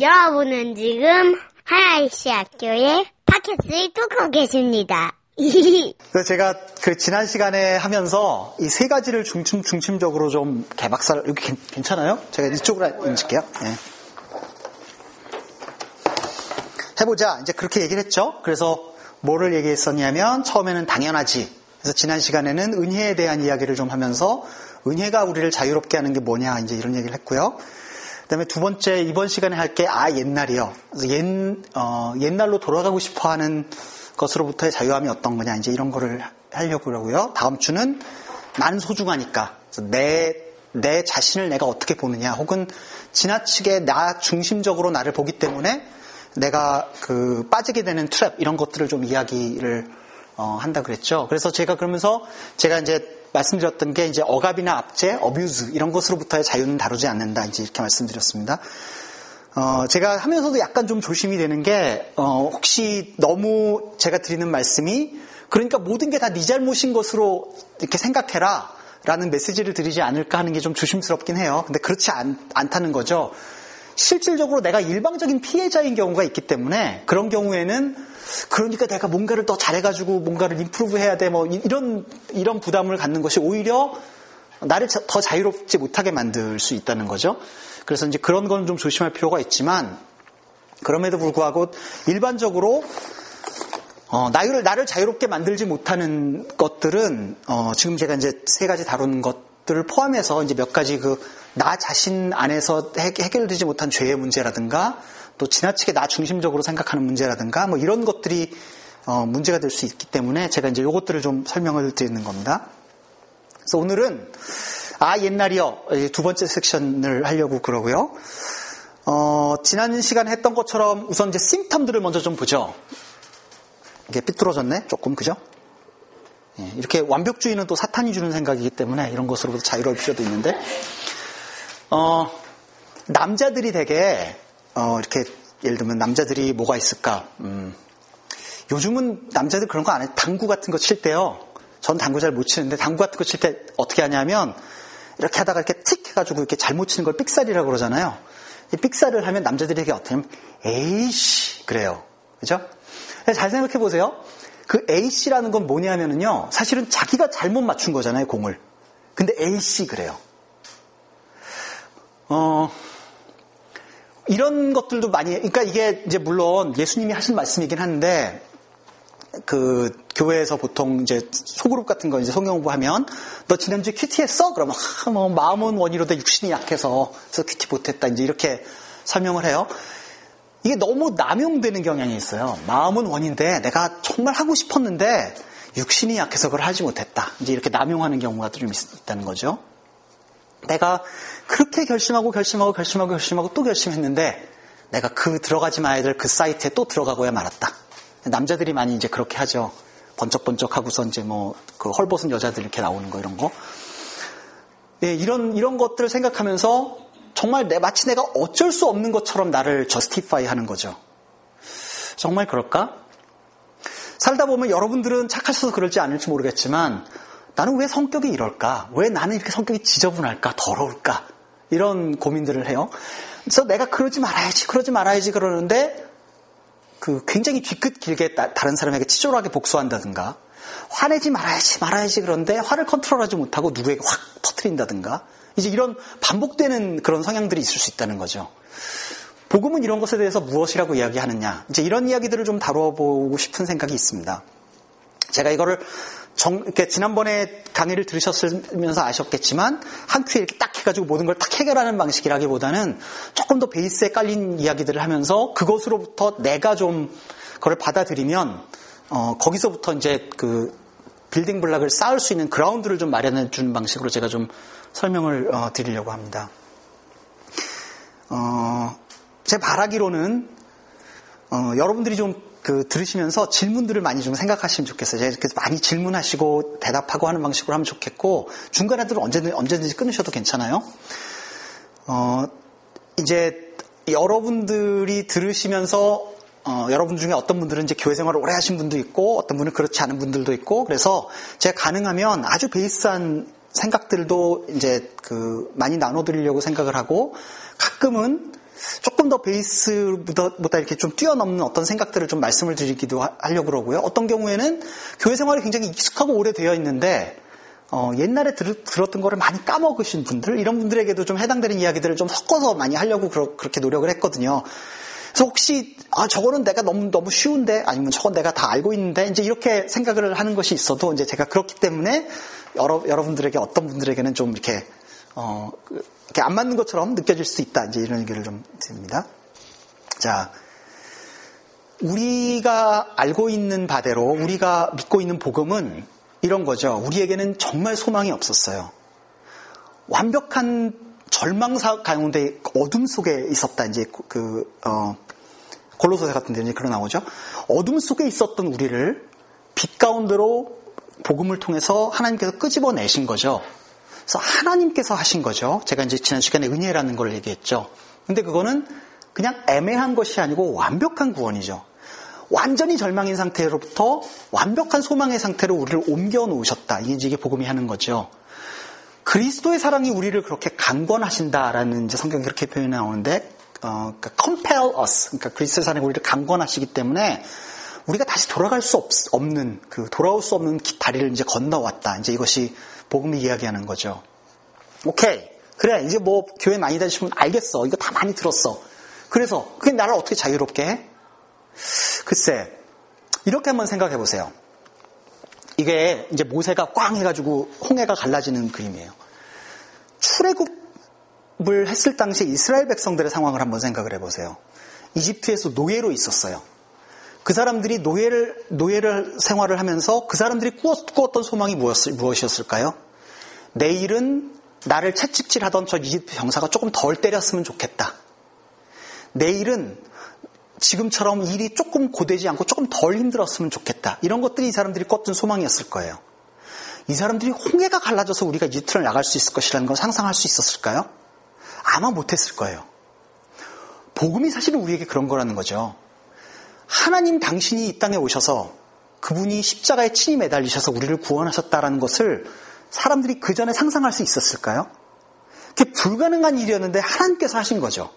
여러분은 지금 하나이시 학교의 팟캐스트를 듣고 계십니다. 그래서 제가 그 지난 시간에 하면서 이 세 가지를 중심, 중심적으로 좀 개박살, 여기 괜찮아요? 제가 이쪽으로 앉을게요. 네. 해보자. 이제 그렇게 얘기를 했죠. 그래서 뭐를 얘기했었냐면 처음에는 당연하지. 그래서 지난 시간에는 은혜에 대한 이야기를 좀 하면서 은혜가 우리를 자유롭게 하는 게 뭐냐 이제 이런 얘기를 했고요. 그다음에 두 번째 이번 시간에 할 게 아 옛날이요. 옛 어, 옛날로 돌아가고 싶어하는 것으로부터의 자유함이 어떤 거냐 이제 이런 거를 하려고 그러고요. 다음 주는 나는 소중하니까 내 내 자신을 내가 어떻게 보느냐 혹은 지나치게 나 중심적으로 나를 보기 때문에 내가 그 빠지게 되는 트랩 이런 것들을 좀 이야기를 어, 한다 그랬죠. 그래서 제가 그러면서 제가 이제 말씀드렸던 게 이제 억압이나 압제, 어뷰즈 이런 것으로부터의 자유는 다루지 않는다 이제 이렇게 말씀드렸습니다. 어, 제가 하면서도 약간 좀 조심이 되는 게 어, 혹시 너무 제가 드리는 말씀이 그러니까 모든 게 다 네 잘못인 것으로 이렇게 생각해라 라는 메시지를 드리지 않을까 하는 게 좀 조심스럽긴 해요. 근데 그렇지 않, 않다는 거죠. 실질적으로 내가 일방적인 피해자인 경우가 있기 때문에 그런 경우에는 그러니까 내가 뭔가를 더 잘해가지고 뭔가를 임프루브 해야 돼 뭐 이런 이런 부담을 갖는 것이 오히려 나를 더 자유롭지 못하게 만들 수 있다는 거죠. 그래서 이제 그런 건 좀 조심할 필요가 있지만 그럼에도 불구하고 일반적으로 어, 나를, 나를 자유롭게 만들지 못하는 것들은 어, 지금 제가 이제 세 가지 다루는 것들을 포함해서 이제 몇 가지 그 나 자신 안에서 해결되지 못한 죄의 문제라든가 또 지나치게 나 중심적으로 생각하는 문제라든가 뭐 이런 것들이 어, 문제가 될 수 있기 때문에 제가 이제 이것들을 좀 설명을 드리는 겁니다. 그래서 오늘은 아 옛날이요 두 번째 섹션을 하려고 그러고요. 어, 지난 시간에 했던 것처럼 우선 이제 심텀들을 먼저 좀 보죠. 이게 삐뚤어졌네 조금 그죠? 예, 이렇게 완벽주의는 또 사탄이 주는 생각이기 때문에 이런 것으로부터 자유로울 필요도 있는데 어, 남자들이 되게 어, 이렇게 예를 들면 남자들이 뭐가 있을까? 음, 요즘은 남자들 그런 거 안 해. 당구 같은 거 칠 때요. 전 당구 잘 못 치는데 당구 같은 거 칠 때 어떻게 하냐면 이렇게 하다가 이렇게 틱 해가지고 이렇게 잘못 치는 걸 삑살이라고 그러잖아요. 이 삑살을 하면 남자들에게 어떻게 하면 에이씨 그래요. 그죠? 잘 생각해 보세요. 그 A씨라는 건 뭐냐면은요. 사실은 자기가 잘못 맞춘 거잖아요, 공을. 근데 A씨 그래요. 어, 이런 것들도 많이, 그러니까 이게 이제 물론 예수님이 하신 말씀이긴 한데, 그 교회에서 보통 이제 소그룹 같은 거 이제 성경 공부하면 너 지난주에 QT 했어? 그러면 아, 뭐 마음은 원이로되 육신이 약해서 그래서 QT 못했다 이제 이렇게 설명을 해요. 이게 너무 남용되는 경향이 있어요. 마음은 원인데 내가 정말 하고 싶었는데 육신이 약해서 그걸 하지 못했다. 이제 이렇게 남용하는 경우가 좀 있다는 거죠. 내가 그렇게 결심하고 결심하고 결심하고 결심하고 또 결심했는데 내가 그 들어가지 마야 될 그 사이트에 또 들어가고야 말았다. 남자들이 많이 이제 그렇게 하죠. 번쩍번쩍 하고서 이제 뭐 그 헐벗은 여자들 이렇게 나오는 거 이런 거. 예, 이런 이런 것들을 생각하면서 정말 내 마치 내가 어쩔 수 없는 것처럼 나를 저스티파이 하는 거죠. 정말 그럴까? 살다 보면 여러분들은 착하셔서 그럴지 않을지 모르겠지만 나는 왜 성격이 이럴까? 왜 나는 이렇게 성격이 지저분할까? 더러울까? 이런 고민들을 해요. 그래서 내가 그러지 말아야지, 그러지 말아야지 그러는데 그 굉장히 뒤끝 길게 다 른 사람에게 치졸하게 복수한다든가 화내지 말아야지, 말아야지 그런데 화를 컨트롤하지 못하고 누구에게 확 터트린다든가 이제 이런 반복되는 그런 성향들이 있을 수 있다는 거죠. 복음은 이런 것에 대해서 무엇이라고 이야기하느냐. 이제 이런 이야기들을 좀 다뤄보고 싶은 생각이 있습니다. 제가 이거를 정, 이렇게 지난번에 강의를 들으셨으면서 아셨겠지만 한 큐에 이렇게 딱 해가지고 모든 걸 딱 해결하는 방식이라기보다는 조금 더 베이스에 깔린 이야기들을 하면서 그것으로부터 내가 좀 그걸 받아들이면 어, 거기서부터 이제 그 빌딩 블락을 쌓을 수 있는 그라운드를 좀 마련해 주는 방식으로 제가 좀 설명을 어, 드리려고 합니다. 어, 제 바라기로는 어, 여러분들이 좀 그 들으시면서 질문들을 많이 좀 생각하시면 좋겠어요. 그래서 많이 질문하시고 대답하고 하는 방식으로 하면 좋겠고 중간에들 언제든지, 언제든지 끊으셔도 괜찮아요. 어, 이제 여러분들이 들으시면서 어, 여러분 중에 어떤 분들은 이제 교회 생활을 오래 하신 분도 있고 어떤 분은 그렇지 않은 분들도 있고 그래서 제가 가능하면 아주 베이스한 생각들도 이제 그 많이 나눠드리려고 생각을 하고 가끔은 조금 더 베이스보다 이렇게 좀 뛰어넘는 어떤 생각들을 좀 말씀을 드리기도 하 려고 그러고요. 어떤 경우에는 교회 생활이 굉장히 익숙하고 오래되어 있는데 어, 옛날에 들, 었던 거를 많이 까먹으신 분들 이런 분들에게도 좀 해당되는 이야기들을 좀 섞어서 많이 하려고 그러, 그렇게 노력을 했거든요. 그래서 혹시 아 저거는 내가 너무 너무 쉬운데 아니면 저건 내가 다 알고 있는데 이제 이렇게 생각을 하는 것이 있어도 이제 제가 그렇기 때문에 여러 여러분들에게 어떤 분들에게는 좀 이렇게 어 이렇게 안 맞는 것처럼 느껴질 수 있다 이제 이런 얘기를 좀 드립니다. 자 우리가 알고 있는 바대로 우리가 믿고 있는 복음은 이런 거죠. 우리에게는 정말 소망이 없었어요. 완벽한 절망사 가운데 어둠 속에 있었다. 이제 그, 어, 골로소세 같은 데는 그런 나오죠. 어둠 속에 있었던 우리를 빛 가운데로 복음을 통해서 하나님께서 끄집어내신 거죠. 그래서 하나님께서 하신 거죠. 제가 이제 지난 시간에 은혜라는 걸 얘기했죠. 근데 그거는 그냥 애매한 것이 아니고 완벽한 구원이죠. 완전히 절망인 상태로부터 완벽한 소망의 상태로 우리를 옮겨 놓으셨다. 이게 복음이 하는 거죠. 그리스도의 사랑이 우리를 그렇게 강권하신다라는 이제 성경이 그렇게 표현이 나오는데, 어, 그러니까 compel us. 그러니까 그리스도의 사랑이 우리를 강권하시기 때문에 우리가 다시 돌아갈 수 없, 없는, 그, 돌아올 수 없는 다리를 이제 건너왔다. 이제 이것이 복음이 이야기하는 거죠. 오케이. 그래. 이제 뭐 교회 많이 다니시면 알겠어. 이거 다 많이 들었어. 그래서 그게 나를 어떻게 자유롭게 해? 글쎄, 이렇게 한번 생각해 보세요. 이게 이제 모세가 꽝 해가지고 홍해가 갈라지는 그림이에요. 출애굽을 했을 당시 이스라엘 백성들의 상황을 한번 생각을 해보세요. 이집트에서 노예로 있었어요. 그 사람들이 노예를, 노예를 생활을 하면서 그 사람들이 꾸었, 던 소망이 무엇, 무엇이었을까요? 내일은 나를 채찍질 하던 저 이집트 병사가 조금 덜 때렸으면 좋겠다. 내일은 지금처럼 일이 조금 고되지 않고 조금 덜 힘들었으면 좋겠다. 이런 것들이 이 사람들이 꿨던 소망이었을 거예요. 이 사람들이 홍해가 갈라져서 우리가 이집트를 나갈 수 있을 것이라는 걸 상상할 수 있었을까요? 아마 못했을 거예요. 복음이 사실은 우리에게 그런 거라는 거죠. 하나님 당신이 이 땅에 오셔서 그분이 십자가에 친히 매달리셔서 우리를 구원하셨다라는 것을 사람들이 그 전에 상상할 수 있었을까요? 그게 불가능한 일이었는데 하나님께서 하신 거죠.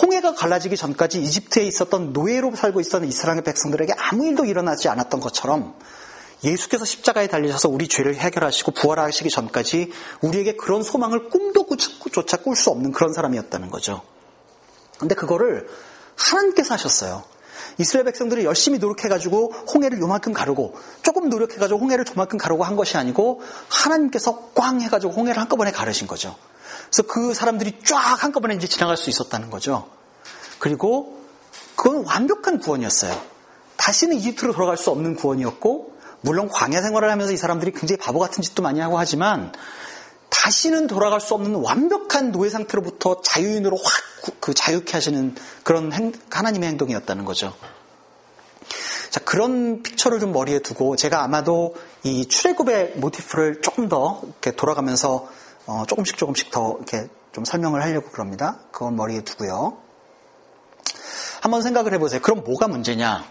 홍해가 갈라지기 전까지 이집트에 있었던 노예로 살고 있었던 이스라엘 백성들에게 아무 일도 일어나지 않았던 것처럼 예수께서 십자가에 달리셔서 우리 죄를 해결하시고 부활하시기 전까지 우리에게 그런 소망을 꿈도 조차 꿀 수 없는 그런 사람이었다는 거죠. 근데 그거를 하나님께서 하셨어요. 이스라엘 백성들이 열심히 노력해가지고 홍해를 요만큼 가르고 조금 노력해가지고 홍해를 저만큼 가르고 한 것이 아니고 하나님께서 꽝 해가지고 홍해를 한꺼번에 가르신 거죠. 그래서 그 사람들이 쫙 한꺼번에 이제 지나갈 수 있었다는 거죠. 그리고 그건 완벽한 구원이었어요. 다시는 이집트로 돌아갈 수 없는 구원이었고, 물론 광야 생활을 하면서 이 사람들이 굉장히 바보 같은 짓도 많이 하고 하지만, 다시는 돌아갈 수 없는 완벽한 노예 상태로부터 자유인으로 확 그 자유케 하시는 그런 행, 하나님의 행동이었다는 거죠. 자, 그런 픽처를 좀 머리에 두고 제가 아마도 이 출애굽의 모티프를 조금 더 이렇게 돌아가면서 어, 조금씩 조금씩 더 이렇게 좀 설명을 하려고 그럽니다. 그건 머리에 두고요. 한번 생각을 해보세요. 그럼 뭐가 문제냐?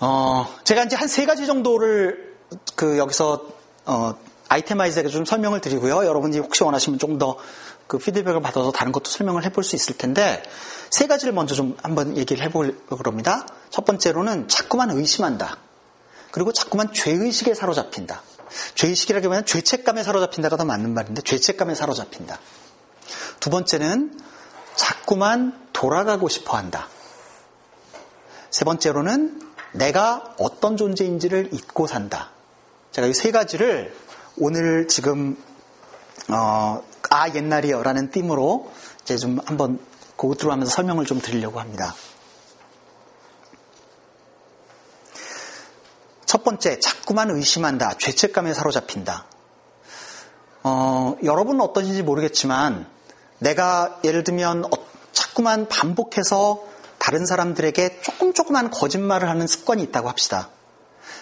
어, 제가 이제 한 세 가지 정도를 그 여기서 어, 아이템아이즈하게 좀 설명을 드리고요. 여러분이 혹시 원하시면 조금 더 그 피드백을 받아서 다른 것도 설명을 해볼 수 있을 텐데 세 가지를 먼저 좀 한번 얘기를 해보려고 그럽니다. 첫 번째로는 자꾸만 의심한다. 그리고 자꾸만 죄의식에 사로잡힌다. 죄의식이라기보다는 죄책감에 사로잡힌다가 더 맞는 말인데 죄책감에 사로잡힌다. 두 번째는 자꾸만 돌아가고 싶어 한다. 세 번째로는 내가 어떤 존재인지를 잊고 산다. 제가 이 세 가지를 오늘 지금 어, 아 옛날이요라는 띠으로 이제 좀 한번 고트로 하면서 설명을 좀 드리려고 합니다. 첫 번째, 자꾸만 의심한다. 죄책감에 사로잡힌다. 어, 여러분은 어떠신지 모르겠지만, 내가 예를 들면, 어, 자꾸만 반복해서 다른 사람들에게 조금 조금만 거짓말을 하는 습관이 있다고 합시다.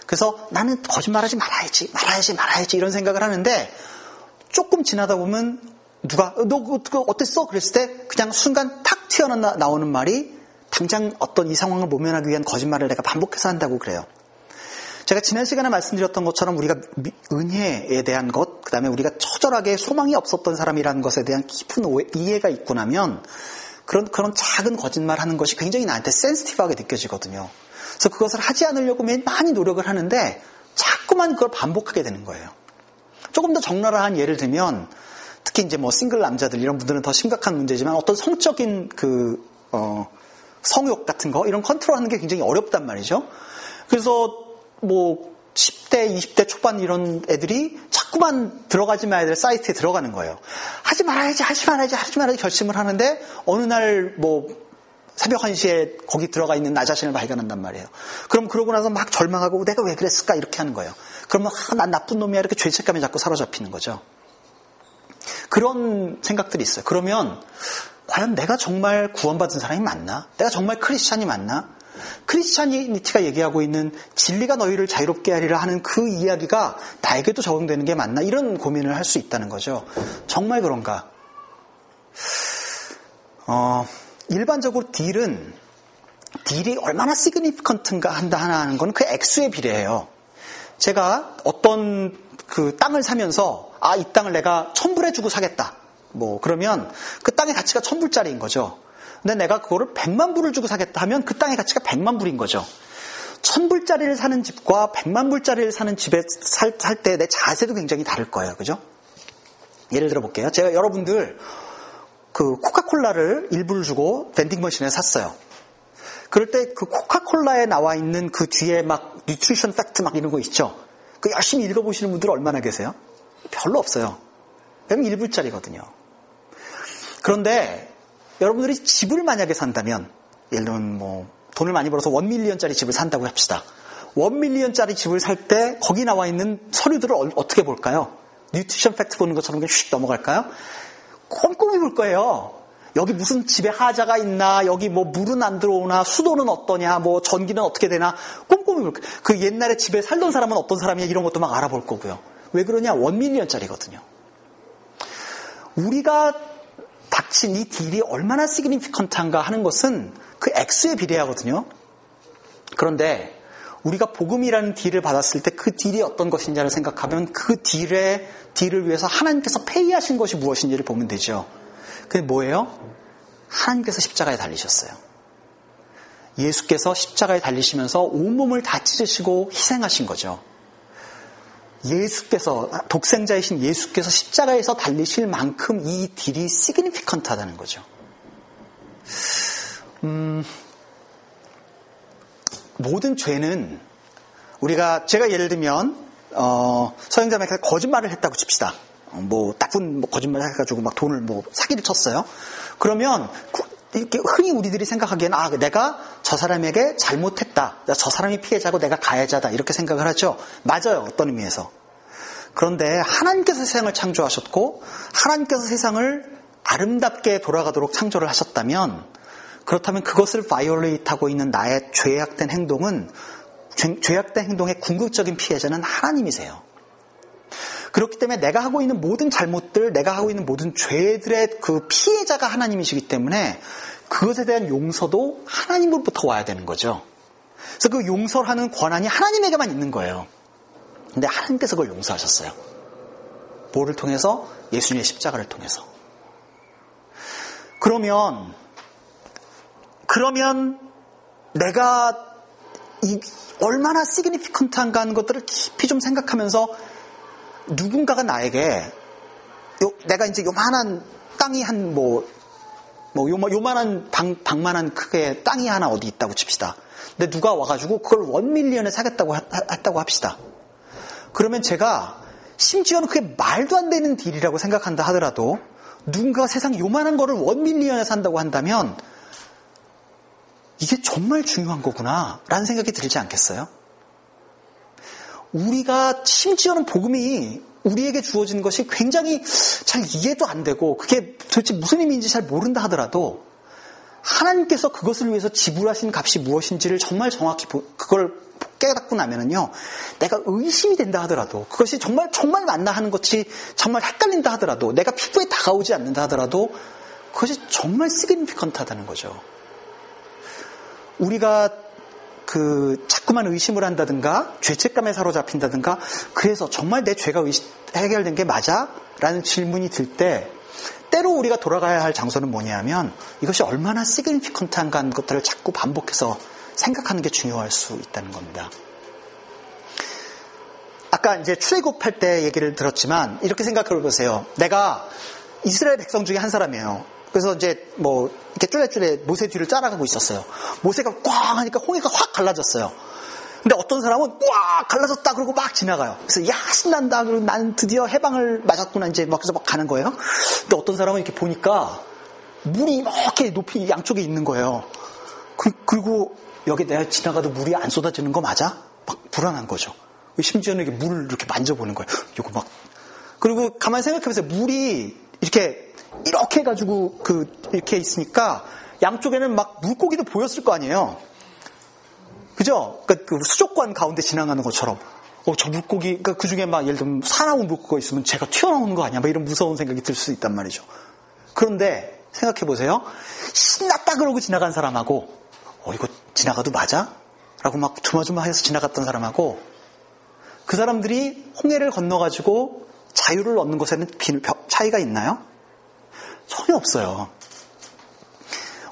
그래서 나는 거짓말하지 말아야지, 말아야지, 말아야지 이런 생각을 하는데 조금 지나다 보면 누가 너 그거 어땠어? 그랬을 때 그냥 순간 탁 튀어나오는 말이 당장 어떤 이 상황을 모면하기 위한 거짓말을 내가 반복해서 한다고 그래요. 제가 지난 시간에 말씀드렸던 것처럼 우리가 은혜에 대한 것, 그 다음에 우리가 처절하게 소망이 없었던 사람이라는 것에 대한 깊은 오해, 이해가 있고 나면 그런, 그런 작은 거짓말 하는 것이 굉장히 나한테 센스티브하게 느껴지거든요. 그래서 그것을 하지 않으려고 많이 노력을 하는데 자꾸만 그걸 반복하게 되는 거예요. 조금 더 적나라한 예를 들면 특히 이제 뭐 싱글 남자들 이런 분들은 더 심각한 문제지만 어떤 성적인 그, 어, 성욕 같은 거 이런 컨트롤 하는 게 굉장히 어렵단 말이죠. 그래서 뭐 10대, 20대 초반 이런 애들이 자꾸만 들어가지 말아야 될 사이트에 들어가는 거예요. 하지 말아야지, 하지 말아야지, 하지 말아야지 결심을 하는데 어느 날 뭐 새벽 1시에 거기 들어가 있는 나 자신을 발견한단 말이에요. 그럼 그러고 나서 막 절망하고 내가 왜 그랬을까 이렇게 하는 거예요. 그러면 아, 난 나쁜 놈이야 이렇게 죄책감에 자꾸 사로잡히는 거죠. 그런 생각들이 있어요. 그러면 과연 내가 정말 구원받은 사람이 맞나? 내가 정말 크리스찬이 맞나? 크리스찬니티가 얘기하고 있는 진리가 너희를 자유롭게 하리라 하는 그 이야기가 나에게도 적용되는 게 맞나? 이런 고민을 할 수 있다는 거죠. 정말 그런가? 어, 일반적으로 딜은 딜이 얼마나 시그니피컨트인가 한다 하나 하는 건 그 액수에 비례해요. 제가 어떤 그 땅을 사면서 아, 이 땅을 내가 천불에 주고 사겠다. 뭐 그러면 그 땅의 가치가 천불짜리인 거죠. 근데 내가 그거를 백만 불을 주고 사겠다 하면 그 땅의 가치가 백만 불인 거죠. 천불짜리를 사는 집과 백만 불짜리를 사는 집에 살 때 내 자세도 굉장히 다를 거예요. 그죠? 예를 들어 볼게요. 제가 여러분들 그 코카콜라를 1불을 주고 vending machine에 샀어요. 그럴 때 그 코카콜라에 나와 있는 그 뒤에 막 nutrition fact 막 이런 거 있죠. 그 열심히 읽어보시는 분들 얼마나 계세요? 별로 없어요. 왜냐면 1불짜리거든요. 그런데 여러분들이 집을 만약에 산다면 예를 들면 뭐 돈을 많이 벌어서 one million짜리 집을 산다고 합시다. one million짜리 집을 살 때 거기 나와 있는 서류들을 어떻게 볼까요? nutrition fact 보는 것처럼 휙 넘어갈까요? 꼼꼼히 볼 거예요. 여기 무슨 집에 하자가 있나, 여기 뭐 물은 안 들어오나, 수도는 어떠냐, 뭐 전기는 어떻게 되나, 꼼꼼히 볼. 그 옛날에 집에 살던 사람은 어떤 사람이야, 이런 것도 막 알아볼 거고요. 왜 그러냐? one million짜리거든요. 우리가 닥친 이 deal이 얼마나 significant한가 하는 것은 그 액수에 비례하거든요. 그런데 우리가 복음이라는 deal을 받았을 때 그 deal이 어떤 것인지를 생각하면 그 deal의 deal을 위해서 하나님께서 pay하신 것이 무엇인지를 보면 되죠. 그게 뭐예요? 하나님께서 십자가에 달리셨어요. 예수께서 십자가에 달리시면서 온몸을 다 찢으시고 희생하신 거죠. 예수께서 독생자이신 예수께서 십자가에서 달리실 만큼 이 딜이 시그니피컨트하다는 거죠. 음, 모든 죄는 우리가 제가 예를 들면 어, 서영자매가 거짓말을 했다고 칩시다. 어, 뭐 나쁜 뭐 거짓말 해가지고 막 돈을 뭐 사기를 쳤어요. 그러면 이렇게 흔히 우리들이 생각하기에는 아 내가 저 사람에게 잘못했다. 저 사람이 피해자고 내가 가해자다 이렇게 생각을 하죠. 맞아요. 어떤 의미에서. 그런데 하나님께서 세상을 창조하셨고 하나님께서 세상을 아름답게 돌아가도록 창조를 하셨다면 그렇다면 그것을 바이올레이트하고 있는 나의 죄악된 행동은 죄악된 행동의 궁극적인 피해자는 하나님이세요. 그렇기 때문에 내가 하고 있는 모든 잘못들, 내가 하고 있는 모든 죄들의 그 피해자가 하나님이시기 때문에 그것에 대한 용서도 하나님으로부터 와야 되는 거죠. 그래서 그 용서하는 권한이 하나님에게만 있는 거예요. 근데 하나님께서 그걸 용서하셨어요. 뭐를 통해서? 예수님의 십자가를 통해서. 그러면, 그러면 내가 이 얼마나 significant한가 하는 것들을 깊이 좀 생각하면서 누군가가 나에게 요, 내가 이제 요만한 땅이 한 뭐, 뭐 요, 요만한 방, 방만한 크게 땅이 하나 어디 있다고 칩시다. 근데 누가 와가지고 그걸 one million에 사겠다고 했다고 합시다. 그러면 제가 심지어는 그게 말도 안 되는 deal이라고 생각한다 하더라도 누군가가 세상 요만한 거를 one million에 산다고 한다면 이게 정말 중요한 거구나 라는 생각이 들지 않겠어요? 우리가 심지어는 복음이 우리에게 주어진 것이 굉장히 잘 이해도 안 되고 그게 도대체 무슨 의미인지 잘 모른다 하더라도 하나님께서 그것을 위해서 지불하신 값이 무엇인지를 정말 정확히 그걸 깨닫고 나면은요, 내가 의심이 된다 하더라도, 그것이 정말, 정말 맞나 하는 것이 정말 헷갈린다 하더라도, 내가 피부에 다가오지 않는다 하더라도, 그것이 정말 시그니피컨트하다는 거죠. 우리가 그 자꾸만 의심을 한다든가 죄책감에 사로잡힌다든가 그래서 정말 내 죄가 의심, 해결된 게 맞아? 라는 질문이 들 때 때로 우리가 돌아가야 할 장소는 뭐냐면 이것이 얼마나 시그니피컨트한가 것들을 자꾸 반복해서 생각하는 게 중요할 수 있다는 겁니다. 아까 이제 출애굽할 때 얘기를 들었지만 이렇게 생각해 보세요. 내가 이스라엘 백성 중에 한 사람이에요. 그래서 이제 뭐 이렇게 쫄래쫄래 모세 뒤를 따라가고 있었어요. 모세가 꽝 하니까 홍해가 확 갈라졌어요. 근데 어떤 사람은 꽉 갈라졌다 그러고 막 지나가요. 그래서 야 신난다 그러고 난 드디어 해방을 맞았구나 이제 막 그래서 막 가는 거예요. 근데 어떤 사람은 이렇게 보니까 물이 이렇게 높이 양쪽에 있는 거예요. 그, 리고 여기 내가 지나가도 물이 안 쏟아지는 거 맞아? 막 불안한 거죠. 심지어는 이렇게 물을 이렇게 만져보는 거예요. 이거 막 그리고 가만히 생각해보세요. 물이 이렇게 이렇게 해가지고 그 이렇게 있으니까 양쪽에는 막 물고기도 보였을 거 아니에요. 그죠? 그러니까 그 수족관 가운데 지나가는 것처럼. 어, 저 물고기, 그러니까 그 중에 막 예를 들면 사나운 물고기가 있으면 제가 튀어나오는 거 아니야? 막 이런 무서운 생각이 들 수 있단 말이죠. 그런데 생각해 보세요. 신났다 그러고 지나간 사람하고, 어, 이거 지나가도 맞아? 라고 막 조마조마해서 지나갔던 사람하고, 그 사람들이 홍해를 건너가지고 자유를 얻는 것에는 차이가 있나요? 전혀 없어요.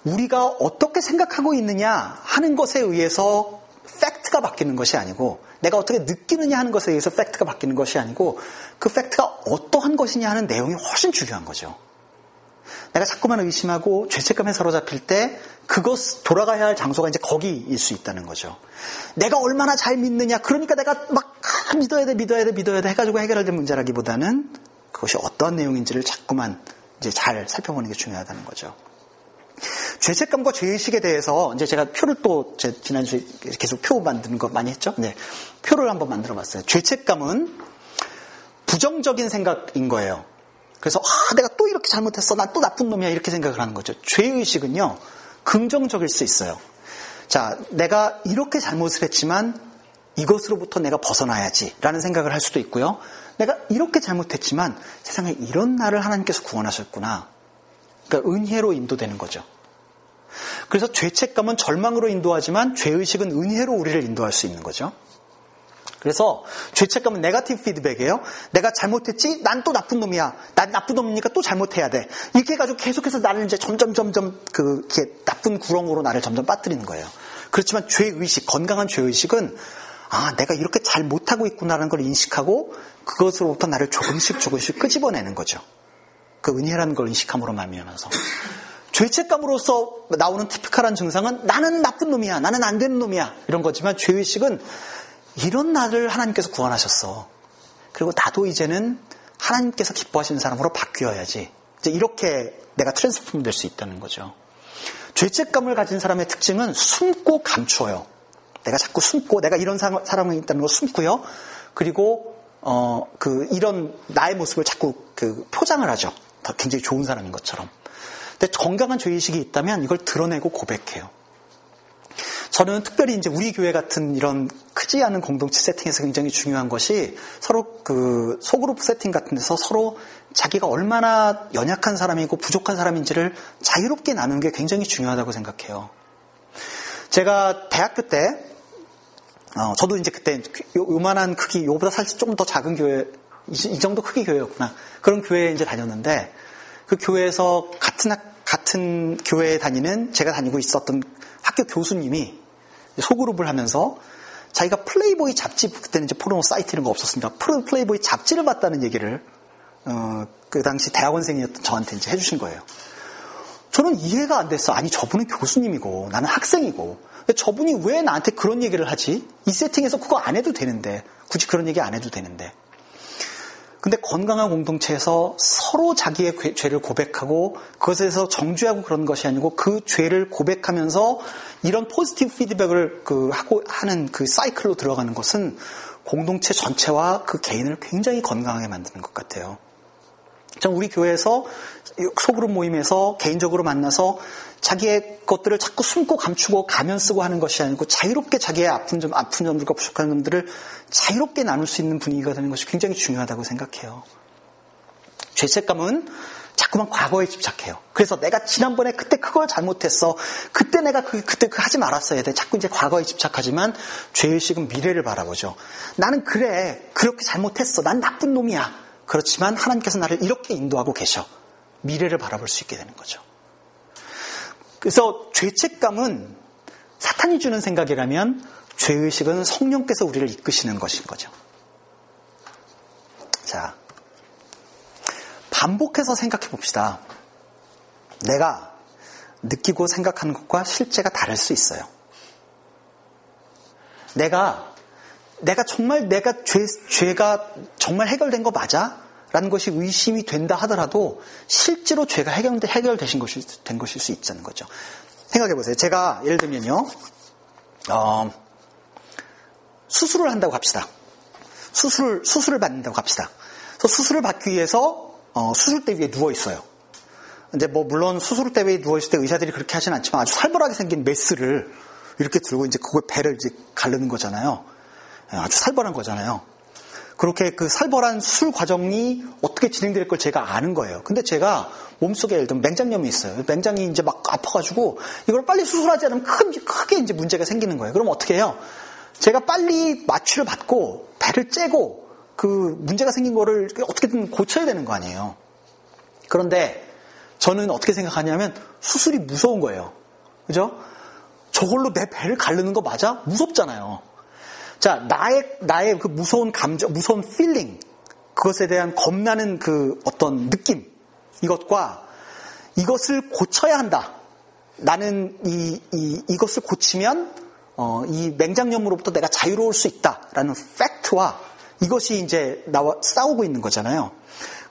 우리가 어떻게 생각하고 있느냐 하는 것에 의해서 팩트가 바뀌는 것이 아니고 내가 어떻게 느끼느냐 하는 것에 의해서 팩트가 바뀌는 것이 아니고 그 팩트가 어떠한 것이냐 하는 내용이 훨씬 중요한 거죠. 내가 자꾸만 의심하고 죄책감에 사로잡힐 때 그것 돌아가야 할 장소가 이제 거기일 수 있다는 거죠. 내가 얼마나 잘 믿느냐 그러니까 내가 막 아, 믿어야 돼 믿어야 돼 믿어야 돼 해가지고 해결할 문제라기보다는 그것이 어떠한 내용인지를 자꾸만 이제 잘 살펴보는 게 중요하다는 거죠. 죄책감과 죄의식에 대해서 이제 제가 표를 또 지난주에 계속 표 만드는 거 많이 했죠? 네. 표를 한번 만들어 봤어요. 죄책감은 부정적인 생각인 거예요. 그래서 아, 내가 또 이렇게 잘못했어. 난 또 나쁜 놈이야. 이렇게 생각을 하는 거죠. 죄의식은요. 긍정적일 수 있어요. 자, 내가 이렇게 잘못을 했지만 이것으로부터 내가 벗어나야지 라는 생각을 할 수도 있고요. 내가 이렇게 잘못했지만 세상에 이런 나를 하나님께서 구원하셨구나. 그러니까 은혜로 인도되는 거죠. 그래서 죄책감은 절망으로 인도하지만 죄의식은 은혜로 우리를 인도할 수 있는 거죠. 그래서 죄책감은 네가티브 피드백이에요. 내가 잘못했지? 난 또 나쁜 놈이야. 난 나쁜 놈이니까 또 잘못해야 돼. 이렇게 해가지고 계속해서 나를 이제 점점 점점 그 나쁜 구렁으로 나를 점점 빠뜨리는 거예요. 그렇지만 죄의식, 건강한 죄의식은 아, 내가 이렇게 잘 못하고 있구나라는 걸 인식하고 그것으로부터 나를 조금씩 조금씩 끄집어내는 거죠. 그 은혜라는 걸 인식함으로 말미암아서. 죄책감으로서 나오는 티피컬한 증상은 나는 나쁜 놈이야. 나는 안 되는 놈이야. 이런 거지만 죄의식은 이런 나를 하나님께서 구원하셨어. 그리고 나도 이제는 하나님께서 기뻐하시는 사람으로 바뀌어야지. 이제 이렇게 내가 트랜스폼 될 수 있다는 거죠. 죄책감을 가진 사람의 특징은 숨고 감추어요. 내가 자꾸 숨고 내가 이런 사람이 있다는 걸 숨고요. 그리고 어, 그 이런 나의 모습을 자꾸 그 표장을 하죠. 더 굉장히 좋은 사람인 것처럼. 근데 건강한 죄의식이 있다면 이걸 드러내고 고백해요. 저는 특별히 이제 우리 교회 같은 이런 크지 않은 공동체 세팅에서 굉장히 중요한 것이 서로 그 소그룹 세팅 같은 데서 서로 자기가 얼마나 연약한 사람이고 부족한 사람인지를 자유롭게 나누는 게 굉장히 중요하다고 생각해요. 제가 대학교 때 어, 저도 이제 그때 요, 만한 크기, 요보다 사실 조금 더 작은 교회, 이, 이, 정도 크기 교회였구나. 그런 교회에 이제 다녔는데, 그 교회에서 같은, 같은 교회에 다니는 제가 다니고 있었던 학교 교수님이 소그룹을 하면서 자기가 플레이보이 잡지, 그때는 이제 포르노 사이트 이런 거 없었습니다. 플레이보이 잡지를 봤다는 얘기를, 어, 그 당시 대학원생이었던 저한테 이제 해주신 거예요. 저는 이해가 안 됐어. 아니, 저분은 교수님이고, 나는 학생이고, 저분이 왜 나한테 그런 얘기를 하지? 이 세팅에서 그거 안 해도 되는데, 굳이 그런 얘기 안 해도 되는데. 근데 건강한 공동체에서 서로 자기의 죄를 고백하고 그것에서 정죄하고 그런 것이 아니고 그 죄를 고백하면서 이런 포지티브 피드백을 그 하고 하는 그 사이클로 들어가는 것은 공동체 전체와 그 개인을 굉장히 건강하게 만드는 것 같아요. 전 우리 교회에서 소그룹 모임에서 개인적으로 만나서 자기의 것들을 자꾸 숨고 감추고 가면 쓰고 하는 것이 아니고 자유롭게 자기의 아픈 점, 아픈 점들과 부족한 점들을 자유롭게 나눌 수 있는 분위기가 되는 것이 굉장히 중요하다고 생각해요. 죄책감은 자꾸만 과거에 집착해요. 그래서 내가 지난번에 그때 그걸 잘못했어. 그때 내가 그, 그때 그 하지 말았어야 돼. 자꾸 이제 과거에 집착하지만 죄의식은 미래를 바라보죠. 나는 그래. 그렇게 잘못했어. 난 나쁜 놈이야. 그렇지만 하나님께서 나를 이렇게 인도하고 계셔. 미래를 바라볼 수 있게 되는 거죠. 그래서 죄책감은 사탄이 주는 생각이라면 죄의식은 성령께서 우리를 이끄시는 것인 거죠. 자, 반복해서 생각해 봅시다. 내가 느끼고 생각하는 것과 실제가 다를 수 있어요. 내가, 내가 정말 내가 죄, 죄가 정말 해결된 거 맞아? 라는 것이 의심이 된다 하더라도 실제로 죄가 해결, 해결되신 것이, 된 것일 수 있다는 거죠. 생각해 보세요. 제가 예를 들면요, 어, 수술을 한다고 합시다. 수술, 수술을 받는다고 합시다. 그래서 수술을 받기 위해서 어, 수술대 위에 누워 있어요. 근데 뭐 물론 수술대 위에 누워 있을 때 의사들이 그렇게 하진 않지만 아주 살벌하게 생긴 메스를 이렇게 들고 이제 그걸 배를 이제 가르는 거잖아요. 예, 아주 살벌한 거잖아요. 그렇게 그 살벌한 수술 과정이 어떻게 진행될 걸 제가 아는 거예요. 근데 제가 몸속에 예를 들면 맹장염이 있어요. 맹장이 이제 막 아파가지고 이걸 빨리 수술하지 않으면 큰, 크게 이제 문제가 생기는 거예요. 그럼 어떻게 해요? 제가 빨리 마취를 받고 배를 째고 그 문제가 생긴 거를 어떻게든 고쳐야 되는 거 아니에요. 그런데 저는 어떻게 생각하냐면 수술이 무서운 거예요. 그죠? 저걸로 내 배를 가르는 거 맞아? 무섭잖아요. 자, 나의, 나의 그 무서운 감정, 무서운 feeling, 그것에 대한 겁나는 그 어떤 느낌, 이것과 이것을 고쳐야 한다. 나는 이, 이, 이것을 고치면, 어, 이 맹장염으로부터 내가 자유로울 수 있다 라는 팩트와 이것이 이제 나와 싸우고 있는 거잖아요.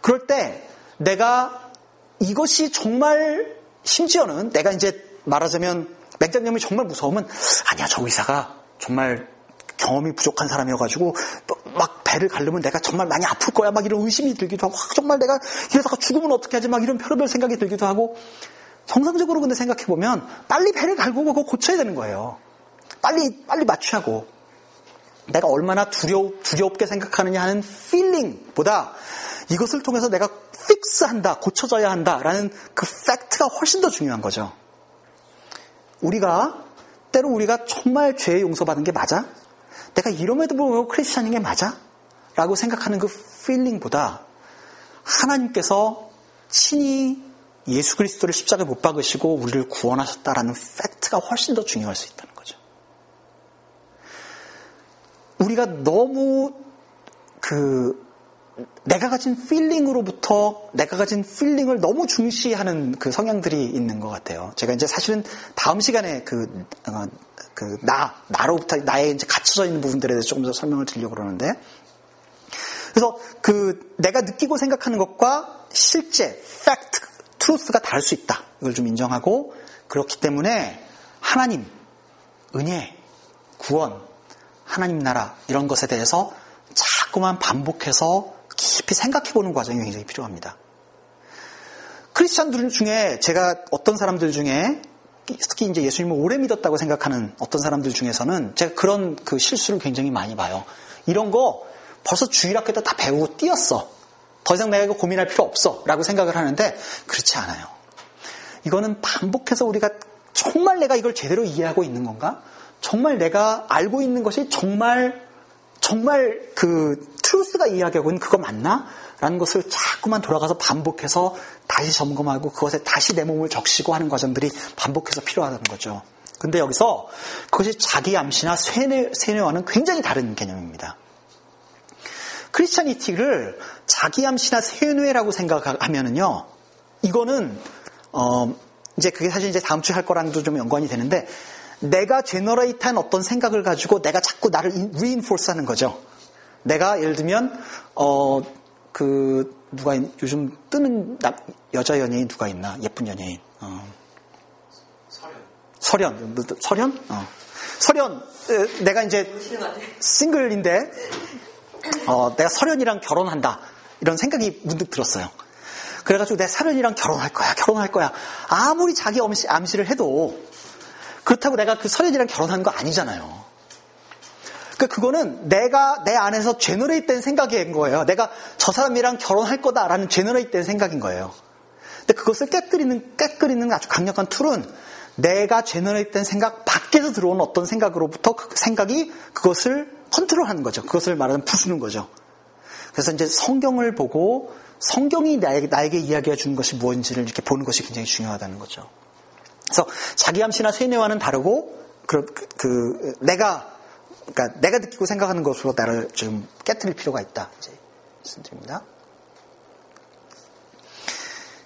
그럴 때 내가 이것이 정말 심지어는 내가 이제 말하자면 맹장염이 정말 무서우면 아니야 저 의사가 정말 경험이 부족한 사람이어가지고 막 배를 가르면 내가 정말 많이 아플 거야 막 이런 의심이 들기도 하고 정말 내가 이러다가 죽으면 어떻게 하지 막 이런 별의별 생각이 들기도 하고 정상적으로 근데 생각해 보면 빨리 배를 갈고 그거 고쳐야 되는 거예요. 빨리 빨리 마취하고 내가 얼마나 두려 두렵게 생각하느냐 하는 필링보다 이것을 통해서 내가 픽스한다 고쳐져야 한다라는 그 팩트가 훨씬 더 중요한 거죠. 우리가 때로 우리가 정말 죄 용서받은 게 맞아? 내가 이럼에도 불구하고 크리스찬인 게 맞아? 라고 생각하는 그 feeling보다 하나님께서 친히 예수 그리스도를 십자가에 못 박으시고 우리를 구원하셨다라는 fact가 훨씬 더 중요할 수 있다는 거죠. 우리가 너무 그 내가 가진 feeling으로부터 내가 가진 feeling을 너무 중시하는 그 성향들이 있는 것 같아요. 제가 이제 사실은 다음 시간에 그, 어, 그, 나, 나로부터 나의 이제 갇혀져 있는 부분들에 대해서 조금 더 설명을 드리려고 그러는데. 그래서 그 내가 느끼고 생각하는 것과 실제, fact, truth가 다를 수 있다. 이걸 좀 인정하고 그렇기 때문에 하나님, 은혜, 구원, 하나님 나라 이런 것에 대해서 자꾸만 반복해서 깊이 생각해 보는 과정이 굉장히 필요합니다. 크리스찬들 중에 제가 어떤 사람들 중에 특히 이제 예수님을 오래 믿었다고 생각하는 어떤 사람들 중에서는 제가 그런 그 실수를 굉장히 많이 봐요. 이런 거 벌써 주일학교 때 다 배우고 떼었어. 더 이상 내가 이거 고민할 필요 없어. 라고 생각을 하는데 그렇지 않아요. 이거는 반복해서 우리가 정말 내가 이걸 제대로 이해하고 있는 건가? 정말 내가 알고 있는 것이 정말 정말 그 truth가 이야기하고 있는 그거 맞나? 라는 것을 자꾸만 돌아가서 반복해서 다시 점검하고 그것에 다시 내 몸을 적시고 하는 과정들이 반복해서 필요하다는 거죠. 근데 여기서 그것이 자기 암시나 세뇌, 세뇌와는 굉장히 다른 개념입니다. Christianity를 자기 암시나 세뇌라고 생각하면은요, 이거는, 어, 이제 그게 사실 이제 다음 주에 할 거랑도 좀 연관이 되는데, 내가 generate한 어떤 생각을 가지고 내가 자꾸 나를 reinforce 하는 거죠. 내가 예를 들면 어 그 누가 요즘 뜨는 나, 여자 연예인 누가 있나? 예쁜 연예인. 어. 설현 설현 설현 어. 설현 내가 이제 싱글인데 어, 내가 설현이랑 결혼한다. 이런 생각이 문득 들었어요. 그래가지고 내가 설현이랑 결혼할 거야. 결혼할 거야. 아무리 자기 암시, 암시를 해도 그렇다고 내가 그 설현이랑 결혼한 거 아니잖아요. 그 그거는 내가 내 안에서 generate 된 생각인 거예요. 내가 저 사람이랑 결혼할 거다라는 generate 된 생각인 거예요. 근데 그것을 깨뜨리는, 깨뜨리는 아주 강력한 tool은 내가 generate된 생각 밖에서 들어오는 어떤 생각으로부터 그 생각이 그것을 컨트롤하는 거죠. 그것을 말하자면 부수는 거죠. 그래서 이제 성경을 보고 성경이 나에게, 나에게 이야기해 주는 것이 무엇인지를 이렇게 보는 것이 굉장히 중요하다는 거죠. 그래서 자기암시나 세뇌와는 다르고 그, 그, 그 내가 그러니까 내가 느끼고 생각하는 것으로 나를 좀 깨뜨릴 필요가 있다. 이제 말씀드립니다.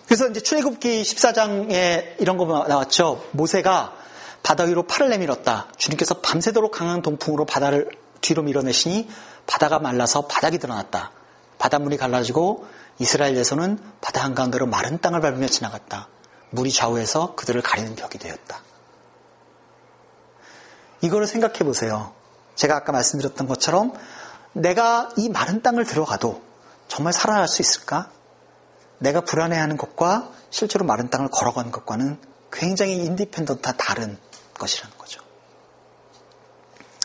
그래서 이제 출애굽기 14장에 이런 거 나왔죠. 모세가 바다 위로 팔을 내밀었다. 주님께서 밤새도록 강한 동풍으로 바다를 뒤로 밀어내시니 바다가 말라서 바닥이 드러났다. 바닷물이 갈라지고 이스라엘에서는 바다 한가운데로 마른 땅을 밟으며 지나갔다. 물이 좌우에서 그들을 가리는 벽이 되었다. 이거를 생각해 보세요. 제가 아까 말씀드렸던 것처럼 내가 이 마른 땅을 들어가도 정말 살아날 수 있을까? 내가 불안해하는 것과 실제로 마른 땅을 걸어가는 것과는 굉장히 independent 다른 것이라는 거죠.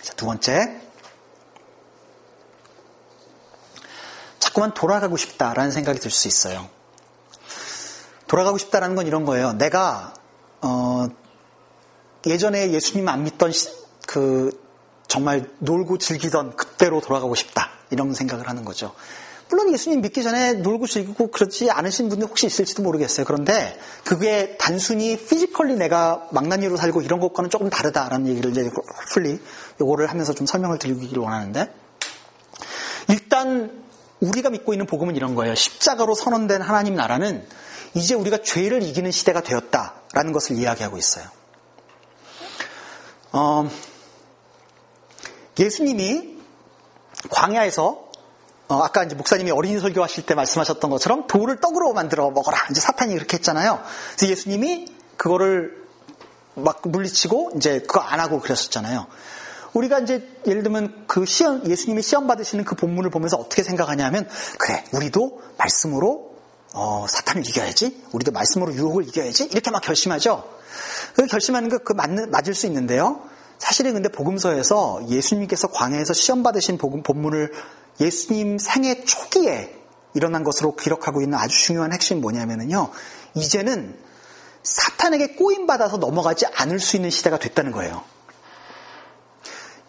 자, 두 번째. 자꾸만 돌아가고 싶다라는 생각이 들 수 있어요. 돌아가고 싶다라는 건 이런 거예요. 내가 어, 예전에 예수님 안 믿던 시, 그 정말 놀고 즐기던 그때로 돌아가고 싶다 이런 생각을 하는 거죠. 물론 예수님 믿기 전에 놀고 즐기고 그렇지 않으신 분들 혹시 있을지도 모르겠어요. 그런데 그게 단순히 physically 내가 망나니로 살고 이런 것과는 조금 다르다라는 얘기를 이제 fully 요거를 하면서 좀 설명을 드리기를 원하는데 일단 우리가 믿고 있는 복음은 이런 거예요. 십자가로 선언된 하나님 나라는 이제 우리가 죄를 이기는 시대가 되었다라는 것을 이야기하고 있어요. 어, 예수님이 광야에서 어, 아까 이제 목사님이 어린이 설교하실 때 말씀하셨던 것처럼 돌을 떡으로 만들어 먹어라. 이제 사탄이 그렇게 했잖아요. 그래서 예수님이 그거를 막 물리치고 이제 그거 안 하고 그랬었잖아요. 우리가 이제 예를 들면 그 시험, 예수님이 시험 받으시는 그 본문을 보면서 어떻게 생각하냐면, 그래, 우리도 말씀으로, 어, 사탄을 이겨야지. 우리도 말씀으로 유혹을 이겨야지. 이렇게 막 결심하죠. 그 결심하는 거 그 맞는, 맞을 수 있는데요. 사실은 근데 복음서에서 예수님께서 광야에서 시험 받으신 복음 본문을 예수님 생애 초기에 일어난 것으로 기록하고 있는 아주 중요한 핵심이 뭐냐면요. 이제는 사탄에게 꼬임 받아서 넘어가지 않을 수 있는 시대가 됐다는 거예요.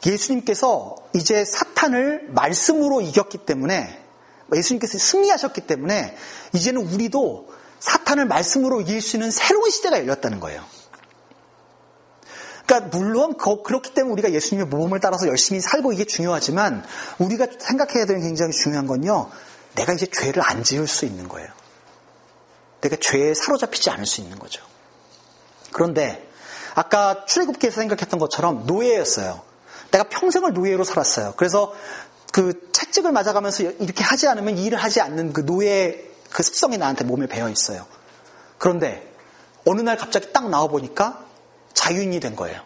예수님께서 이제 사탄을 말씀으로 이겼기 때문에 예수님께서 승리하셨기 때문에 이제는 우리도 사탄을 말씀으로 이길 수 있는 새로운 시대가 열렸다는 거예요. 그러니까 물론 그렇기 때문에 우리가 예수님의 모범을 따라서 열심히 살고 이게 중요하지만 우리가 생각해야 되는 굉장히 중요한 건요. 내가 이제 죄를 안 지을 수 있는 거예요. 내가 죄에 사로잡히지 않을 수 있는 거죠. 그런데 아까 출애굽기에서 생각했던 것처럼 노예였어요. 내가 평생을 노예로 살았어요. 그래서 그 채찍을 맞아가면서 이렇게 하지 않으면 일을 하지 않는 그 노예 그 습성이 나한테 몸에 배어 있어요. 그런데 어느 날 갑자기 딱 나와 보니까 자유인이 된 거예요.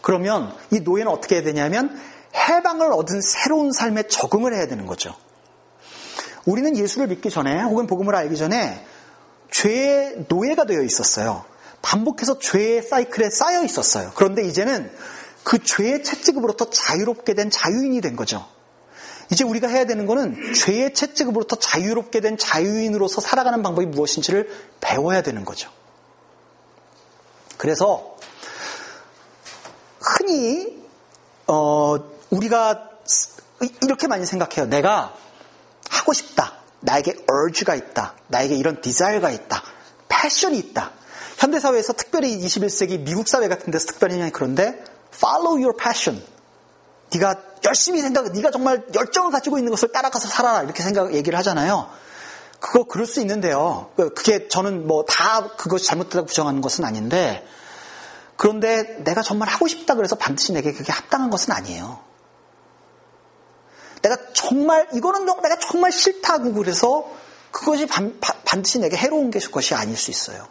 그러면 이 노예는 어떻게 해야 되냐면 해방을 얻은 새로운 삶에 적응을 해야 되는 거죠. 우리는 예수를 믿기 전에 혹은 복음을 알기 전에 죄의 노예가 되어 있었어요. 반복해서 죄의 사이클에 쌓여 있었어요. 그런데 이제는 그 죄의 채찍으로부터 자유롭게 된 자유인이 된 거죠. 이제 우리가 해야 되는 것은 죄의 채찍으로부터 자유롭게 된 자유인으로서 살아가는 방법이 무엇인지를 배워야 되는 거죠. 그래서 흔히 어, 우리가 이렇게 많이 생각해요. 내가 하고 싶다. 나에게 urge가 있다. 나에게 이런 desire가 있다. 패션이 있다. 현대 사회에서 특별히 21세기 미국 사회 같은 데서 특별히 그런데 follow your passion. 네가 열심히 생각, 네가 정말 열정을 가지고 있는 것을 따라가서 살아라 이렇게 생각 얘기를 하잖아요. 그거 그럴 수 있는데요. 그게 저는 뭐 다 그것이 잘못되다고 부정하는 것은 아닌데 그런데 내가 정말 하고 싶다 그래서 반드시 내게 그게 합당한 것은 아니에요. 내가 정말 이거는 내가 정말 싫다고 그래서 그것이 반, 반드시 내게 해로운 것이 아닐 수 있어요.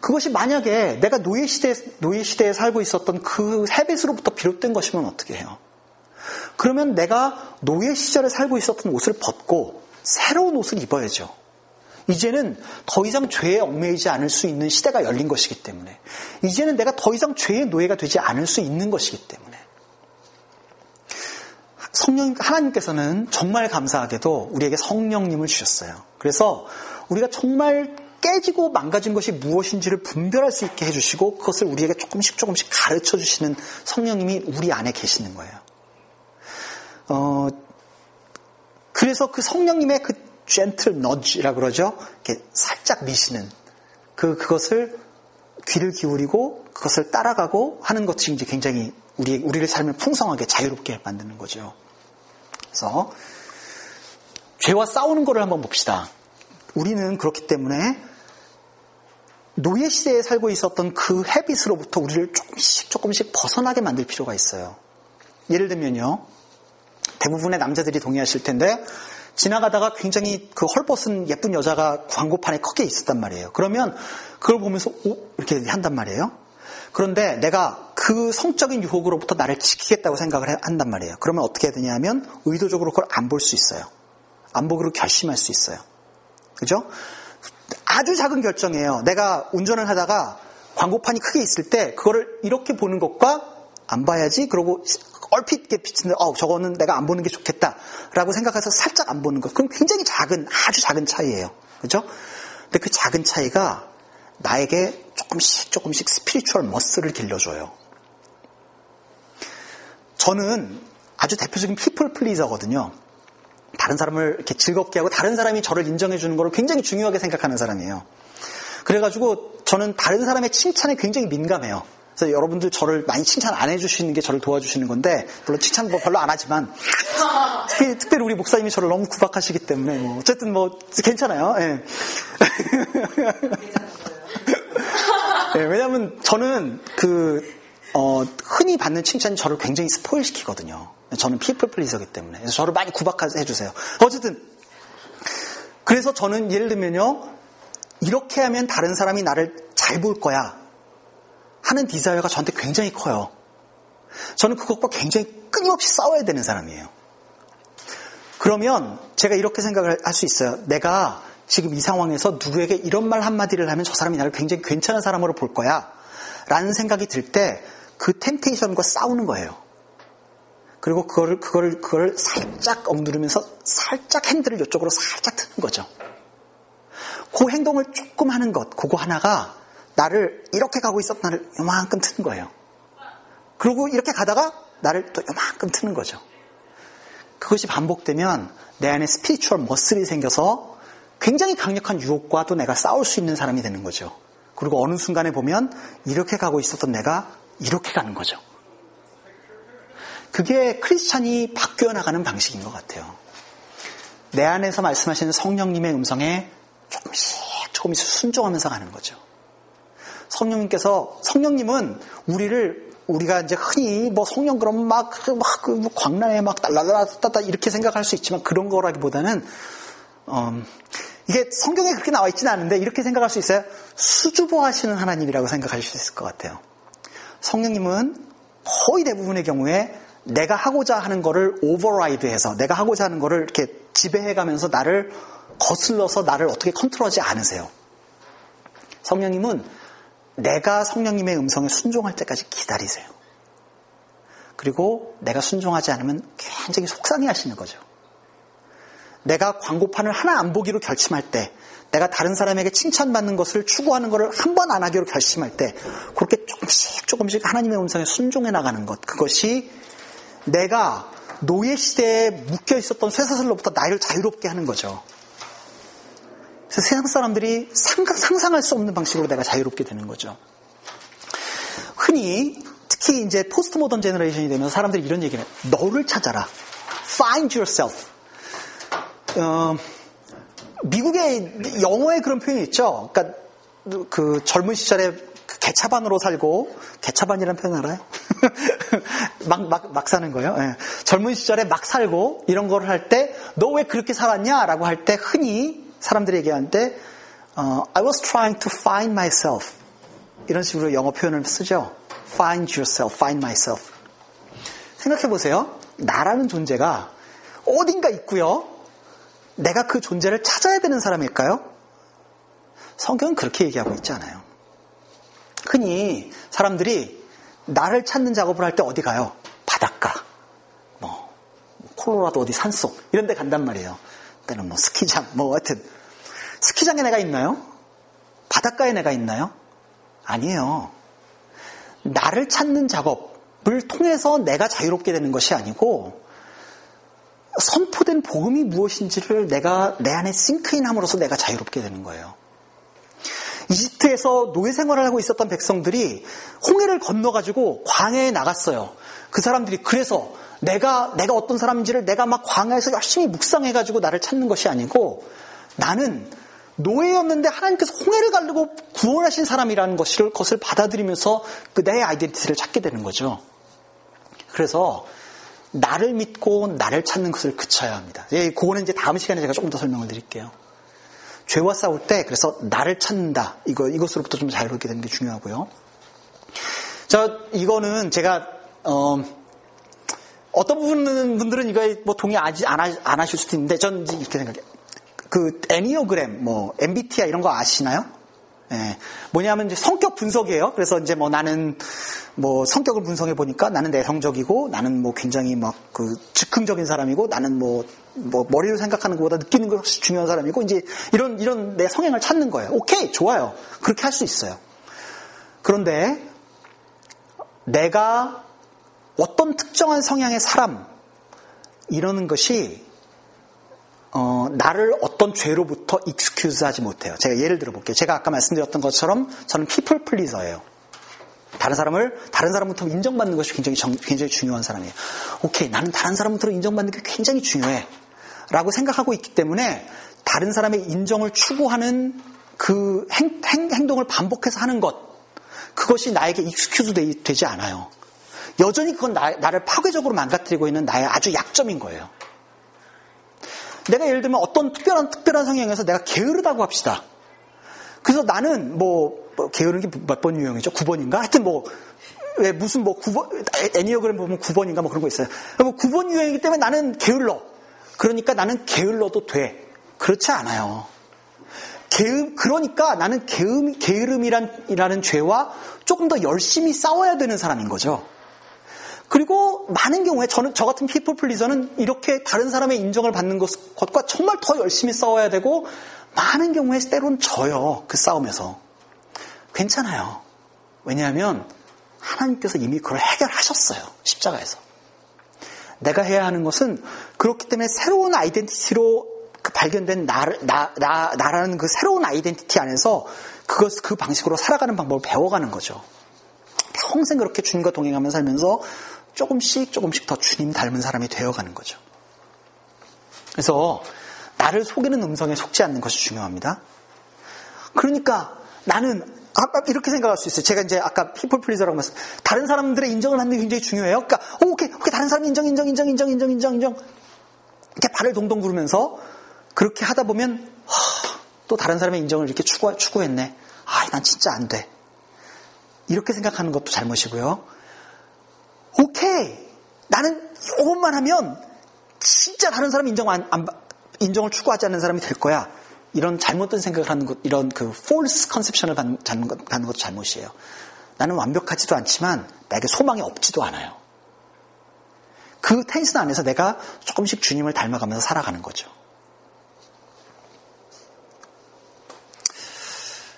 그것이 만약에 내가 노예 시대 노예 시대에 살고 있었던 그 헤빗으로부터 비롯된 것이면 어떻게 해요? 그러면 내가 노예 시절에 살고 있었던 옷을 벗고 새로운 옷을 입어야죠. 이제는 더 이상 죄에 얽매이지 않을 수 있는 시대가 열린 것이기 때문에 이제는 내가 더 이상 죄의 노예가 되지 않을 수 있는 것이기 때문에 성령 하나님께서는 정말 감사하게도 우리에게 성령님을 주셨어요. 그래서 우리가 정말 깨지고 망가진 것이 무엇인지를 분별할 수 있게 해주시고 그것을 우리에게 조금씩 조금씩 가르쳐 주시는 성령님이 우리 안에 계시는 거예요. 어, 그래서 그 성령님의 그 gentle nudge라고 그러죠. 이렇게 살짝 미시는 그, 그것을 귀를 기울이고 그것을 따라가고 하는 것이 이제 굉장히 우리, 우리를 삶을 풍성하게 자유롭게 만드는 거죠. 그래서 죄와 싸우는 것을 한번 봅시다. 우리는 그렇기 때문에 노예 시대에 살고 있었던 그 헤빗으로부터 우리를 조금씩 조금씩 벗어나게 만들 필요가 있어요. 예를 들면요. 대부분의 남자들이 동의하실 텐데 지나가다가 굉장히 그 헐벗은 예쁜 여자가 광고판에 크게 있었단 말이에요. 그러면 그걸 보면서 오 이렇게 한단 말이에요. 그런데 내가 그 성적인 유혹으로부터 나를 지키겠다고 생각을 한단 말이에요. 그러면 어떻게 해야 되냐 하면 의도적으로 그걸 안 볼 수 있어요. 안 보기로 결심할 수 있어요. 그죠? 아주 작은 결정이에요. 내가 운전을 하다가 광고판이 크게 있을 때 그거를 이렇게 보는 것과 안 봐야지 그러고 얼핏 이렇게 비치는데 어 저거는 내가 안 보는 게 좋겠다라고 생각해서 살짝 안 보는 것 그럼 굉장히 작은 아주 작은 차이예요. 그죠? 근데 그 작은 차이가 나에게 조금씩 조금씩 spiritual muscle을 길러줘요. 저는 아주 대표적인 피플 플리저거든요. 다른 사람을 이렇게 즐겁게 하고 다른 사람이 저를 인정해 주는 걸 굉장히 중요하게 생각하는 사람이에요. 그래가지고 저는 다른 사람의 칭찬에 굉장히 민감해요. 그래서 여러분들 저를 많이 칭찬 안 해주시는 게 저를 도와주시는 건데 물론 칭찬 뭐 별로 안 하지만 특별히, 특별히 우리 목사님이 저를 너무 구박하시기 때문에 뭐 어쨌든 뭐 괜찮아요. 예. 예, 왜냐하면 저는 그 어, 흔히 받는 칭찬이 저를 굉장히 spoil 시키거든요. 저는 people pleaser기 때문에. 그래서 저를 많이 구박해 주세요. 어쨌든 그래서 저는 예를 들면요. 이렇게 하면 다른 사람이 나를 잘 볼 거야. 하는 desire가 저한테 굉장히 커요. 저는 그것과 굉장히 끊임없이 싸워야 되는 사람이에요. 그러면 제가 이렇게 생각을 할 수 있어요. 내가 지금 이 상황에서 누구에게 이런 말 한마디를 하면 저 사람이 나를 굉장히 괜찮은 사람으로 볼 거야. 라는 생각이 들 때 그 temptation과 싸우는 거예요. 그리고 그거를, 그거를, 그거를 살짝 억누르면서 살짝 핸들을 이쪽으로 살짝 트는 거죠. 그 행동을 조금 하는 것, 그거 하나가 나를 이렇게 가고 있었던 나를 요만큼 트는 거예요. 그리고 이렇게 가다가 나를 또 요만큼 트는 거죠. 그것이 반복되면 내 안에 spiritual muscle이 생겨서 굉장히 강력한 유혹과도 내가 싸울 수 있는 사람이 되는 거죠. 그리고 어느 순간에 보면 이렇게 가고 있었던 내가 이렇게 가는 거죠. 그게 크리스찬이 바뀌어 나가는 방식인 것 같아요. 내 안에서 말씀하시는 성령님의 음성에 조금씩 조금씩 순종하면서 가는 거죠. 성령님께서 성령님은 우리를 우리가 이제 흔히 뭐 성령 그러면 막막 그 광란에 막 달라달라따다 이렇게 생각할 수 있지만 그런 거라기보다는 음, 이게 성경에 그렇게 나와 있지는 않은데 이렇게 생각할 수 있어요. 수주보하시는 하나님이라고 생각할 수 있을 것 같아요. 성령님은 거의 대부분의 경우에 내가 하고자 하는 거를 오버라이드해서 내가 하고자 하는 거를 이렇게 지배해가면서 나를 거슬러서 나를 어떻게 컨트롤하지 않으세요. 성령님은 내가 성령님의 음성에 순종할 때까지 기다리세요. 그리고 내가 순종하지 않으면 굉장히 속상해 하시는 거죠. 내가 광고판을 하나 안 보기로 결심할 때, 내가 다른 사람에게 칭찬받는 것을 추구하는 것을 한 번 안 하기로 결심할 때, 그렇게 조금씩 조금씩 하나님의 음성에 순종해 나가는 것, 그것이 내가 노예 시대에 묶여 있었던 쇠사슬로부터 나를 자유롭게 하는 거죠. 그래서 세상 사람들이 상상, 상상할 수 없는 방식으로 내가 자유롭게 되는 거죠. 흔히 특히 이제 post modern generation이 되면서 사람들이 이런 얘기를 해요. 너를 찾아라. Find yourself. 어, 미국의 영어에 그런 표현이 있죠. 그러니까 그 젊은 시절에 그 개차반으로 살고 개차반이라는 표현 알아요? 막, 막, 막 사는 거예요. 네. 젊은 시절에 막 살고 이런 걸 할 때 너 왜 그렇게 살았냐? 라고 할 때 흔히 사람들이 얘기할 때 어, I was trying to find myself 이런 식으로 영어 표현을 쓰죠. Find yourself, find myself. 생각해 보세요. 나라는 존재가 어딘가 있고요. 내가 그 존재를 찾아야 되는 사람일까요? 성경은 그렇게 얘기하고 있지 않아요. 흔히 사람들이 나를 찾는 작업을 할 때 어디 가요? 바닷가, 뭐 콜로라도 어디 산속 이런 데 간단 말이에요. 때는 뭐 스키장, 뭐 하여튼 스키장에 내가 있나요? 바닷가에 내가 있나요? 아니에요. 나를 찾는 작업을 통해서 내가 자유롭게 되는 것이 아니고 선포된 복음이 무엇인지를 내가 내 안에 싱크인함으로써 내가 자유롭게 되는 거예요. 이집트에서 노예 생활을 하고 있었던 백성들이 홍해를 건너가지고 광야에 나갔어요. 그 사람들이 그래서 내가 내가 어떤 사람인지를 내가 막 광야에서 열심히 묵상해가지고 나를 찾는 것이 아니고 나는 노예였는데 하나님께서 홍해를 가르고 구원하신 사람이라는 것을, 것을 받아들이면서 그내 아이덴티티를 찾게 되는 거죠. 그래서 나를 믿고 나를 찾는 것을 그쳐야 합니다. 예, 그거는 이제 다음 시간에 제가 조금 더 설명을 드릴게요. 죄와 싸울 때 그래서 나를 찾는다. 이거 이것으로부터 좀 자유롭게 되는 게 중요하고요. 저 이거는 제가 어, 어떤 부분 분들은 이거 뭐 동의하지 안, 하실 수도 있는데 전 이렇게 생각해요. 그 애니어그램, 뭐 MBTI 이런 거 아시나요? 예, 뭐냐면 이제 성격 분석이에요. 그래서 이제 뭐 나는 뭐 성격을 분석해 보니까 나는 내성적이고 나는 뭐 굉장히 막 그 즉흥적인 사람이고 나는 뭐, 뭐 머리로 생각하는 것보다 느끼는 게 훨씬 중요한 사람이고 이제 이런 이런 내 성향을 찾는 거예요. 오케이 좋아요. 그렇게 할 수 있어요. 그런데 내가 어떤 특정한 성향의 사람 이러는 것이 어, 나를 어떤 죄로부터 excuse 하지 못해요. 제가 예를 들어 볼게요. 제가 아까 말씀드렸던 것처럼 저는 people pleaser예요. 다른 사람을 다른 사람부터 인정받는 것이 굉장히 정, 굉장히 중요한 사람이에요. 오케이, 나는 다른 사람부터 인정받는 게 굉장히 중요해. 라고 생각하고 있기 때문에 다른 사람의 인정을 추구하는 그 행, 행 동을 반복해서 하는 것 그것이 나에게 excuse 되지 않아요. 여전히 그건 나, 나를 파괴적으로 망가뜨리고 있는 나의 아주 약점인 거예요. 내가 예를 들면 어떤 특별한 특별한 성향에서 내가 게으르다고 합시다. 그래서 나는 뭐, 뭐 게으른 게 몇 번 유형이죠? 9번인가? 하여튼 뭐, 왜 무슨 뭐 9번, 애니어그램 보면 9번인가 뭐 그런 거 있어요. 뭐 9번 유형이기 때문에 나는 게을러. 그러니까 나는 게을러도 돼. 그렇지 않아요. 게음, 그러니까 나는 게음, 게으름이라는 죄와 조금 더 열심히 싸워야 되는 사람인 거죠. 그리고 많은 경우에 저는 저 같은 피플 플리저는 이렇게 다른 사람의 인정을 받는 것, 것과 정말 더 열심히 싸워야 되고 많은 경우에 때론 져요. 그 싸움에서. 괜찮아요. 왜냐하면 하나님께서 이미 그걸 해결하셨어요. 십자가에서. 내가 해야 하는 것은 그렇기 때문에 새로운 identity로 그 발견된 나, 나, 나, 나라는 그 새로운 identity 안에서 그것, 그 방식으로 살아가는 방법을 배워가는 거죠. 평생 그렇게 주님과 동행하면서 살면서 조금씩 조금씩 더 주님 닮은 사람이 되어가는 거죠. 그래서 나를 속이는 음성에 속지 않는 것이 중요합니다. 그러니까 나는 아까 이렇게 생각할 수 있어요. 제가 이제 아까 people pleaser라고 말씀. 다른 사람들의 인정을 하는 게 굉장히 중요해요. 그러니까 오 케이 오케이 다른 사람 인정 인정 인정 인정 인정 인정 인정 이렇게 발을 동동 구르면서 그렇게 하다 보면 하, 또 다른 사람의 인정을 이렇게 추구, 추구했네. 아, 난 진짜 안 돼. 이렇게 생각하는 것도 잘못이고요. 오케이. 나는 이것만 하면 진짜 다른 사람 인정 안, 안, 인정을 추구하지 않는 사람이 될 거야. 이런 잘못된 생각을 하는 것, 이런 그 false conception을 받는, 받는 것도 잘못이에요. 나는 완벽하지도 않지만 나에게 소망이 없지도 않아요. 그 텐션 안에서 내가 조금씩 주님을 닮아가면서 살아가는 거죠.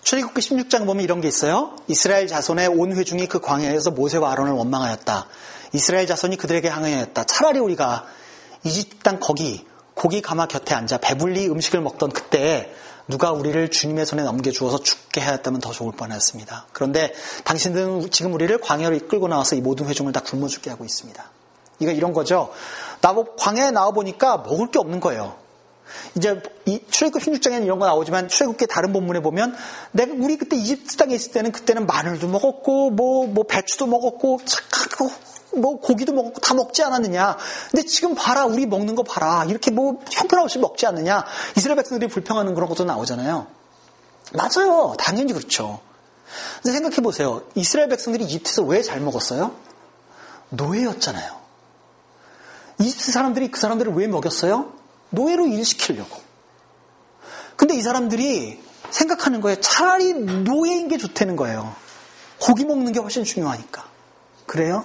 출애굽기 16장 보면 이런 게 있어요. 이스라엘 자손의 온 회중이 그 광야에서 모세와 아론을 원망하였다. 이스라엘 자손이 그들에게 항의하였다. 차라리 우리가 이집트 땅 거기 고기 가마 곁에 앉아 배불리 음식을 먹던 그때에 누가 우리를 주님의 손에 넘겨주어서 죽게 하였다면 더 좋을 뻔했습니다. 그런데 당신들은 지금 우리를 광야로 이끌고 나와서 이 모든 회중을 다 굶어 죽게 하고 있습니다. 이거 이런 거죠. 나보 광야에 나와 보니까 먹을 게 없는 거예요. 이제 이 출애굽 16장에는 이런 거 나오지만 출애굽기 다른 본문에 보면 내가 우리 그때 이집트 땅에 있을 때는 그때는 마늘도 먹었고 뭐뭐 뭐 배추도 먹었고 착하고 뭐 고기도 먹었고 다 먹지 않았느냐. 근데 지금 봐라 우리 먹는 거 봐라 이렇게 뭐 형편없이 먹지 않느냐. 이스라엘 백성들이 불평하는 그런 것도 나오잖아요. 맞아요. 당연히 그렇죠. 근데 생각해 보세요. 이스라엘 백성들이 이집트에서 왜 잘 먹었어요? 노예였잖아요. 이집트 사람들이 그 사람들을 왜 먹였어요? 노예로 일시키려고. 근데 이 사람들이 생각하는 거예요. 차라리 노예인 게 좋다는 거예요. 고기 먹는 게 훨씬 중요하니까. 그래요?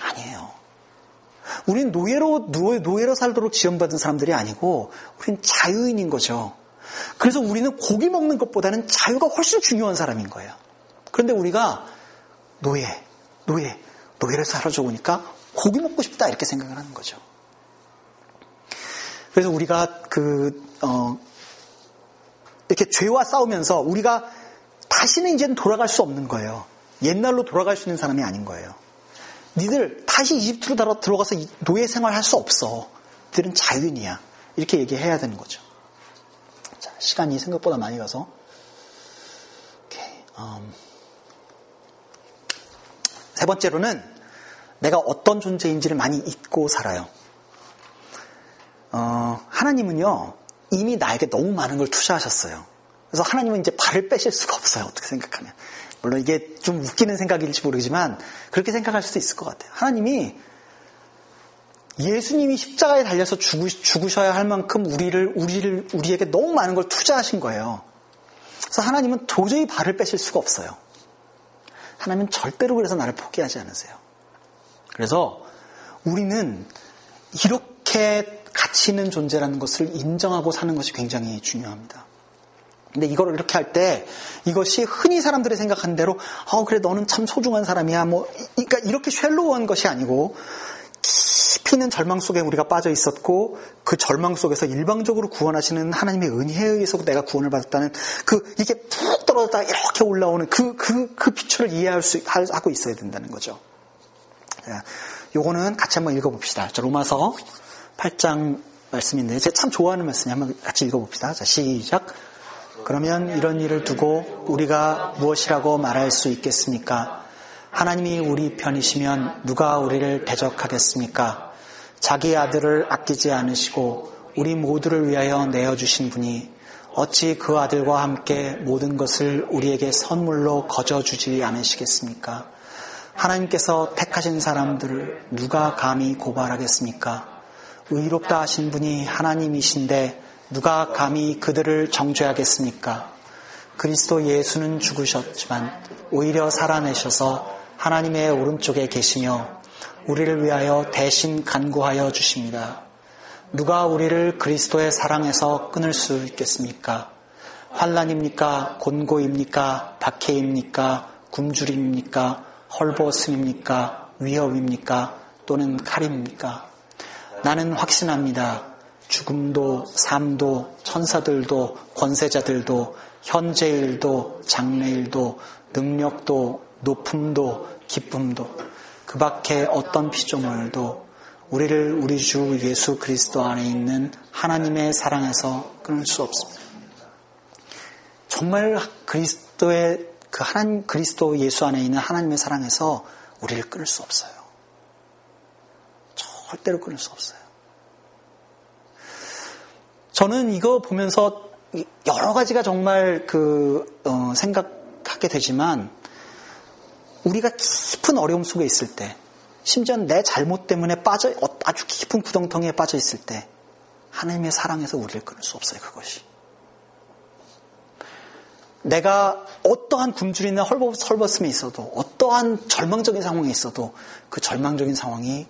아니에요. 우린 노예로, 노예, 노예로 살도록 지원받은 사람들이 아니고, 우린 자유인인 거죠. 그래서 우리는 고기 먹는 것보다는 자유가 훨씬 중요한 사람인 거예요. 그런데 우리가 노예, 노예, 노예를 살아줘 보니까 고기 먹고 싶다 이렇게 생각을 하는 거죠. 그래서 우리가 그, 어, 이렇게 죄와 싸우면서 우리가 다시는 이제는 돌아갈 수 없는 거예요. 옛날로 돌아갈 수 있는 사람이 아닌 거예요. 니들 다시 이집트로 들어가서 노예 생활 할 수 없어. 니들은 자유인이야. 이렇게 얘기해야 되는 거죠. 자, 시간이 생각보다 많이 가서. 음. 세 번째로는 내가 어떤 존재인지를 많이 잊고 살아요. 어, 하나님은요, 이미 나에게 너무 많은 걸 투자하셨어요. 그래서 하나님은 이제 발을 빼실 수가 없어요. 어떻게 생각하면. 물론 이게 좀 웃기는 생각일지 모르지만 그렇게 생각할 수도 있을 것 같아요. 하나님이 예수님이 십자가에 달려서 죽으, 셔야할 만큼 우리를, 우리를, 우리에게 너무 많은 걸 투자하신 거예요. 그래서 하나님은 도저히 발을 빼실 수가 없어요. 하나님은 절대로 그래서 나를 포기하지 않으세요. 그래서 우리는 이렇게 가치 있는 존재라는 것을 인정하고 사는 것이 굉장히 중요합니다. 근데 이걸 이렇게 할 때 이것이 흔히 사람들이 생각한 대로 어 그래 너는 참 소중한 사람이야 뭐 그러니까 이렇게 쉘로우한 것이 아니고 깊이 있는 절망 속에 우리가 빠져 있었고 그 절망 속에서 일방적으로 구원하시는 하나님의 은혜에 의해서 내가 구원을 받았다는 그 이게 푹 떨어졌다 이렇게 올라오는 그 그그 그 비추를 이해할 수 하고 있어야 된다는 거죠. 요거는 같이 한번 읽어봅시다. 자, 로마서 8장 말씀인데 제가 참 좋아하는 말씀이 한번 같이 읽어봅시다. 자 시작. 그러면 이런 일을 두고 우리가 무엇이라고 말할 수 있겠습니까? 하나님이 우리 편이시면 누가 우리를 대적하겠습니까? 자기 아들을 아끼지 않으시고 우리 모두를 위하여 내어주신 분이 어찌 그 아들과 함께 모든 것을 우리에게 선물로 거저주지 않으시겠습니까? 하나님께서 택하신 사람들을 누가 감히 고발하겠습니까? 의롭다 하신 분이 하나님이신데 누가 감히 그들을 정죄하겠습니까? 그리스도 예수는 죽으셨지만 오히려 살아내셔서 하나님의 오른쪽에 계시며 우리를 위하여 대신 간구하여 주십니다. 누가 우리를 그리스도의 사랑에서 끊을 수 있겠습니까? 환란입니까? 곤고입니까? 박해입니까? 굶주림입니까? 헐벗음입니까? 위협입니까? 또는 칼입니까? 나는 확신합니다. 죽음도 삶도 천사들도 권세자들도 현재일도 장래일도 능력도 높음도 기쁨도 그 밖에 어떤 피조물도 우리를 우리 주 예수 그리스도 안에 있는 하나님의 사랑에서 끊을 수 없습니다. 정말 그리스도의 그 하나님 그리스도 예수 안에 있는 하나님의 사랑에서 우리를 끊을 수 없어요. 절대로 끊을 수 없어요. 저는 이거 보면서 여러 가지가 정말 그 어, 생각하게 되지만 우리가 깊은 어려움 속에 있을 때, 심지어 내 잘못 때문에 빠져 어, 아주 깊은 구덩텅이에 빠져 있을 때 하나님의 사랑에서 우리를 끊을 수 없어요. 그것이. 내가 어떠한 헐벗, 헐벗음에 있어도 어떠한 절망적인 상황에 있어도 그 절망적인 상황이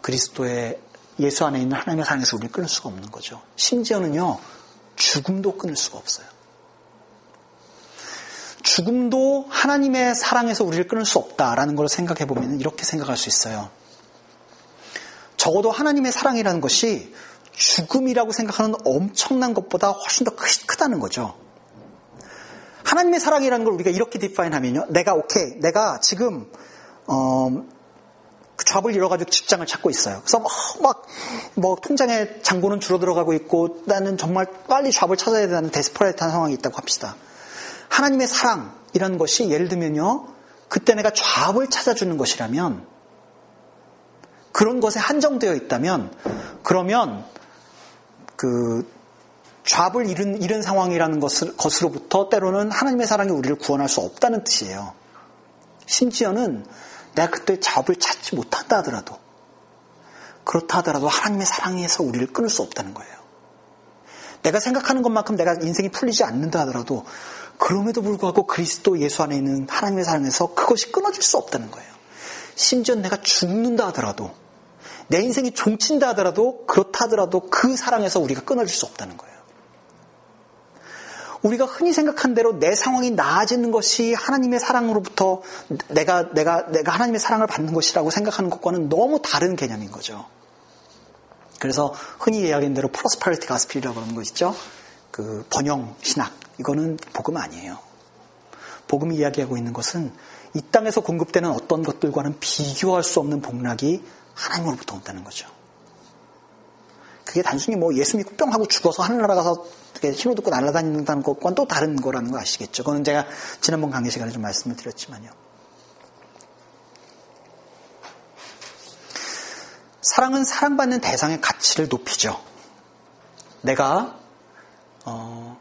그리스도의 예수 안에 있는 하나님의 사랑에서 우리를 끊을 수가 없는 거죠. 심지어는요, 죽음도 끊을 수가 없어요. 죽음도 하나님의 사랑에서 우리를 끊을 수 없다라는 걸 생각해 보면 이렇게 생각할 수 있어요. 적어도 하나님의 사랑이라는 것이 죽음이라고 생각하는 엄청난 것보다 훨씬 더 크 다는 거죠. 하나님의 사랑이라는 걸 우리가 이렇게 define 하면요. 내가 오케이, 내가 지금 어, 그 job을 잃어가지고 직장을 찾고 있어요. 그래서 막, 뭐, 통장에 잔고는 줄어들어가고 있고, 나는 정말 빨리 job을 찾아야 되는 desperate한 상황이 있다고 합시다. 하나님의 사랑이라는 것이 예를 들면요. 그때 내가 좌합을 찾아주는 것이라면, 그런 것에 한정되어 있다면, 그러면, 그, 좌합을 잃은, 잃은 상황이라는 것을, 것으로부터 때로는 하나님의 사랑이 우리를 구원할 수 없다는 뜻이에요. 심지어는 내가 그때 잡을 찾지 못한다 하더라도 그렇다 하더라도 하나님의 사랑에서 우리를 끊을 수 없다는 거예요. 내가 생각하는 것만큼 내가 인생이 풀리지 않는다 하더라도 그럼에도 불구하고 그리스도 예수 안에 있는 하나님의 사랑에서 그것이 끊어질 수 없다는 거예요. 심지어 내가 죽는다 하더라도 내 인생이 종친다 하더라도 그렇다 하더라도 그 사랑에서 우리가 끊어질 수 없다는 거예요. 우리가 흔히 생각한 대로 내 상황이 나아지는 것이 하나님의 사랑으로부터 내가 내가 내가 하나님의 사랑을 받는 것이라고 생각하는 것과는 너무 다른 개념인 거죠. 그래서 흔히 이야기하는 대로 프로스퍼리티 가스필이라고 하는 거 있죠. 그 번영 신학 이거는 복음 아니에요. 복음이 이야기하고 있는 것은 이 땅에서 공급되는 어떤 것들과는 비교할 수 없는 복락이 하나님으로부터 온다는 거죠. 그게 단순히 뭐 예수 믿고 뿅 하고 죽어서 하늘나라 가서 힘을 듣고 날아다닌다는 것과는 또 다른 거라는 거 아시겠죠? 그거는 제가 지난번 강의 시간에 좀 말씀을 드렸지만요. 사랑은 사랑받는 대상의 가치를 높이죠. 내가 어,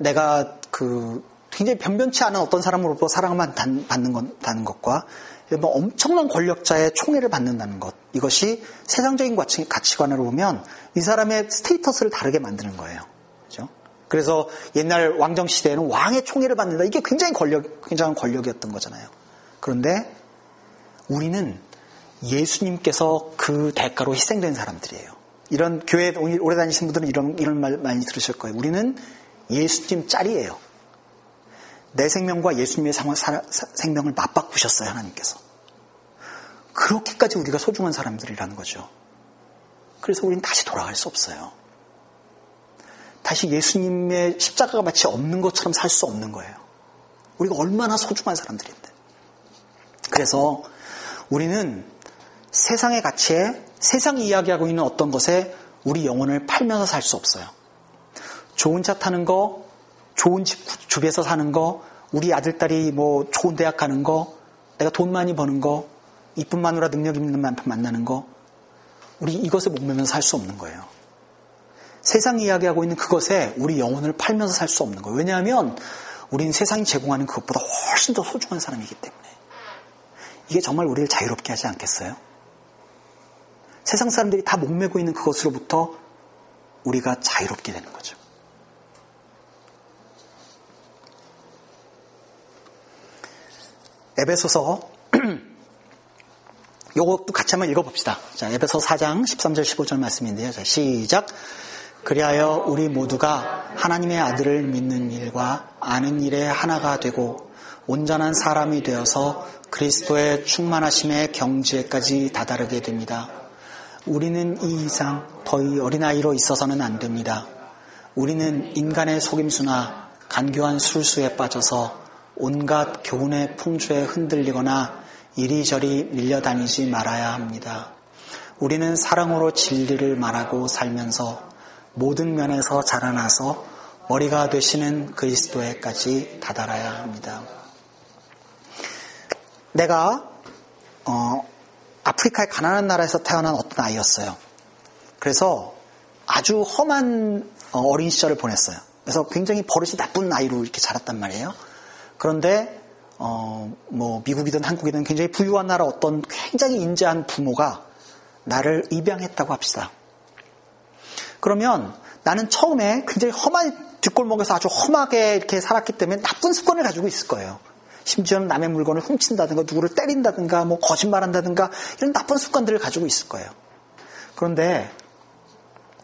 내가 그 굉장히 변변치 않은 어떤 사람으로부터 사랑을 받는 건, 것과 뭐 엄청난 권력자의 총애를 받는다는 것 이것이 세상적인 가치, 가치관으로 보면 이 사람의 스테이터스를 다르게 만드는 거예요. 그렇죠? 그래서 옛날 왕정 시대에는 왕의 총애를 받는다 이게 굉장히 권력 굉장한 권력이었던 거잖아요. 그런데 우리는 예수님께서 그 대가로 희생된 사람들이에요. 이런 교회 오래 다니신 분들은 이런 이런 말 많이 들으실 거예요. 우리는 예수님 짤이에요. 내 생명과 예수님의 생명을 맞바꾸셨어요, 하나님께서. 그렇게까지 우리가 소중한 사람들이라는 거죠. 그래서 우리는 다시 돌아갈 수 없어요. 다시 예수님의 십자가가 마치 없는 것처럼 살 수 없는 거예요. 우리가 얼마나 소중한 사람들인데. 그래서 우리는 세상의 가치에 세상이 이야기하고 있는 어떤 것에 우리 영혼을 팔면서 살 수 없어요. 좋은 차 타는 거, 좋은 집, 집에서 사는 거, 우리 아들, 딸이 뭐 좋은 대학 가는 거, 내가 돈 많이 버는 거, 마누라 능력 있는 남편 만나는 거, 우리 이것에 목매면서 살 수 없는 거예요. 세상이 이야기하고 있는 그것에 우리 영혼을 팔면서 살 수 없는 거예요. 왜냐하면 우리는 세상이 제공하는 그것보다 훨씬 더 소중한 사람이기 때문에. 이게 정말 우리를 자유롭게 하지 않겠어요? 세상 사람들이 다 목매고 있는 그것으로부터 우리가 자유롭게 되는 거죠. 에베소서 요것도 같이 한번 읽어봅시다. 자, 에베소 4장 13절 15절 말씀인데요. 자, 시작. 그리하여 우리 모두가 하나님의 아들을 믿는 일과 아는 일에 하나가 되고 온전한 사람이 되어서 그리스도의 충만하심의 경지에까지 다다르게 됩니다. 우리는 이 이상 더이 어린아이로 있어서는 안 됩니다. 우리는 인간의 속임수나 간교한 술수에 빠져서 온갖 교훈의 풍조에 흔들리거나 이리저리 밀려다니지 말아야 합니다. 우리는 사랑으로 진리를 말하고 살면서 모든 면에서 자라나서 머리가 되시는 그리스도에까지 다다라야 합니다. 내가 어, 아프리카의 가난한 나라에서 태어난 어떤 아이였어요. 그래서 아주 험한 어, 어린 시절을 보냈어요. 그래서 굉장히 버릇이 나쁜 아이로 이렇게 자랐단 말이에요. 그런데 어, 뭐 미국이든 한국이든 굉장히 부유한 나라 어떤 굉장히 인자한 부모가 나를 입양했다고 합시다. 그러면 나는 처음에 굉장히 험한 뒷골목에서 아주 험하게 이렇게 살았기 때문에 나쁜 습관을 가지고 있을 거예요. 심지어는 남의 물건을 훔친다든가 누구를 때린다든가 뭐 거짓말한다든가 이런 나쁜 습관들을 가지고 있을 거예요. 그런데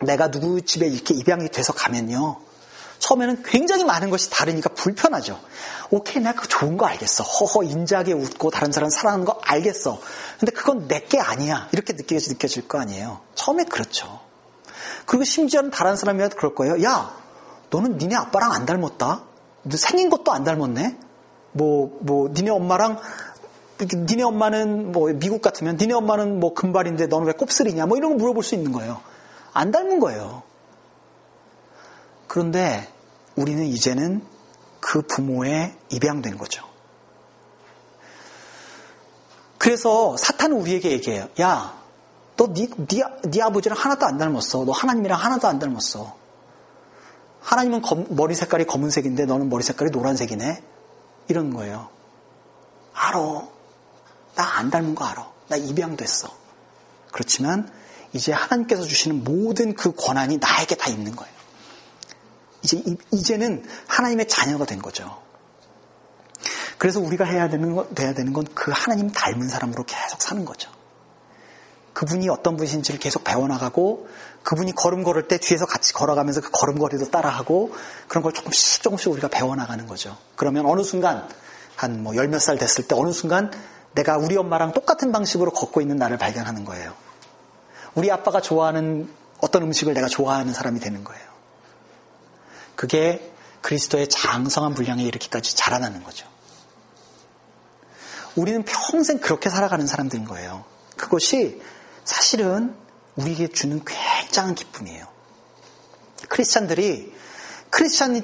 내가 누구 집에 이렇게 입양이 돼서 가면요. 처음에는 굉장히 많은 것이 다르니까 불편하죠. 오케이, 내가 그 좋은 거 알겠어. 허허 인자하게 웃고 다른 사람 사랑하는 거 알겠어. 근데 그건 내게 아니야. 이렇게 느껴질, 느껴질 거 아니에요. 처음에 그렇죠. 그리고 심지어는 다른 사람이라도 그럴 거예요. 야, 너는 니네 아빠랑 안 닮았다. 너 생긴 것도 안 닮았네. 뭐, 뭐, 니네 엄마랑 니네 엄마는 뭐 미국 같으면 니네 엄마는 뭐 금발인데 너는 왜 곱슬이냐 뭐 이런 거 물어볼 수 있는 거예요. 안 닮은 거예요. 그런데 우리는 이제는 그 부모에 입양된 거죠. 그래서 사탄은 우리에게 얘기해요. 야, 너 네, 네, 네 아버지랑 하나도 안 닮았어. 너 하나님이랑 하나도 안 닮았어. 하나님은 검, 머리 색깔이 검은색인데 너는 머리 색깔이 노란색이네. 이런 거예요. 알아. 나 안 닮은 거 알아. 나 입양됐어. 그렇지만 이제 하나님께서 주시는 모든 그 권한이 나에게 다 있는 거예요. 이제, 이제는 하나님의 자녀가 된 거죠. 그래서 우리가 해야 되는 건, 돼야 되는 건 그 하나님 닮은 사람으로 계속 사는 거죠. 그분이 어떤 분이신지를 계속 배워나가고 그분이 걸음 걸을 때 뒤에서 같이 걸어가면서 그 걸음걸이도 따라하고 그런 걸 조금씩 조금씩 우리가 배워나가는 거죠. 그러면 어느 순간 한 뭐 열 몇 살 됐을 때 어느 순간 내가 우리 엄마랑 똑같은 방식으로 걷고 있는 나를 발견하는 거예요. 우리 아빠가 좋아하는 어떤 음식을 내가 좋아하는 사람이 되는 거예요. 그게 그리스도의 장성한 분량에 이렇게까지 자라나는 거죠. 우리는 평생 그렇게 살아가는 사람들인 거예요. 그것이 사실은 우리에게 주는 굉장한 기쁨이에요. 크리스찬들이 크리스찬이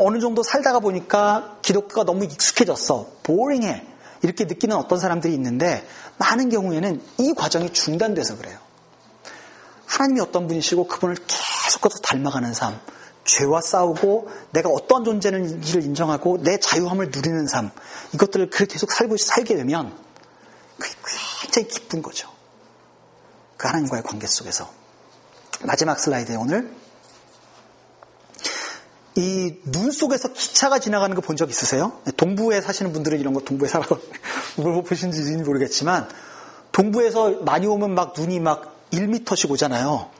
어느 정도 살다가 보니까 기독교가 너무 익숙해졌어. 보링해. 이렇게 느끼는 어떤 사람들이 있는데 많은 경우에는 이 과정이 중단돼서 그래요. 하나님이 어떤 분이시고 그분을 계속해서 닮아가는 삶, 죄와 싸우고 내가 어떠한 존재인지를 인정하고 내 자유함을 누리는 삶, 이것들을 그렇게 계속 살고 살게 되면 그게 굉장히 기쁜 거죠. 그 하나님과의 관계 속에서. 마지막 슬라이드에 오늘 이 눈 속에서 기차가 지나가는 거 본 적 있으세요? 동부에 사시는 분들은 이런 거 동부에 살아 보신지 모르겠지만 동부에서 많이 오면 막 눈이 막 1미터씩 오잖아요.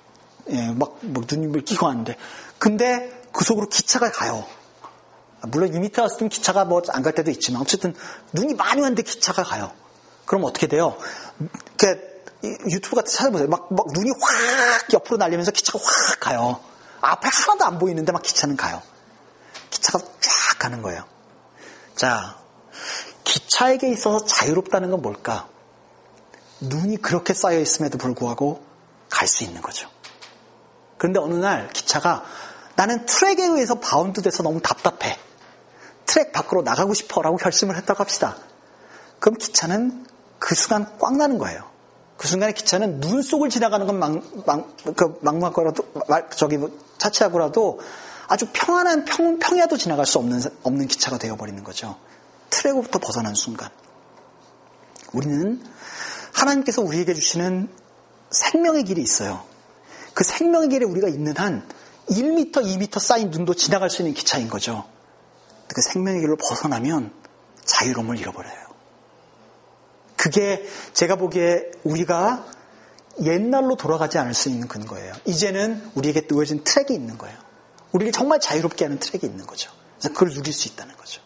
예, 막, 뭐 눈을 끼고 왔는데. 근데 그 속으로 기차가 가요. 물론 2미터 왔을 때 기차가 뭐 안 갈 때도 있지만 어쨌든 눈이 많이 왔는데 기차가 가요. 그럼 어떻게 돼요? 그 유튜브 같은 찾아보세요. 막, 막 눈이 확 옆으로 날리면서 기차가 확 가요. 앞에 하나도 안 보이는데 막 기차는 가요. 기차가 쫙 가는 거예요. 자, 기차에게 있어서 자유롭다는 건 뭘까? 눈이 그렇게 쌓여 있음에도 불구하고 갈 수 있는 거죠. 그런데 어느 날 기차가 나는 트랙에 의해서 bound 돼서 너무 답답해. 트랙 밖으로 나가고 싶어 라고 결심을 했다고 합시다. 그럼 기차는 그 순간 꽝 나는 거예요. 그 순간에 기차는 눈 속을 지나가는 건 막, 막, 그 막막거라도, 저기 뭐, 차치하고라도 아주 평안한 평, 평야도 지나갈 수 없는, 없는 기차가 되어버리는 거죠. 트랙으로부터 벗어난 순간. 우리는 하나님께서 우리에게 주시는 생명의 길이 있어요. 그 생명의 길에 우리가 있는 한 1m, 2m 쌓인 눈도 지나갈 수 있는 기차인 거죠. 그 생명의 길로 벗어나면 자유로움을 잃어버려요. 그게 제가 보기에 우리가 옛날로 돌아가지 않을 수 있는 근거예요. 이제는 우리에게 놓여진 트랙이 있는 거예요. 우리를 정말 자유롭게 하는 트랙이 있는 거죠. 그래서 그걸 누릴 수 있다는 거죠.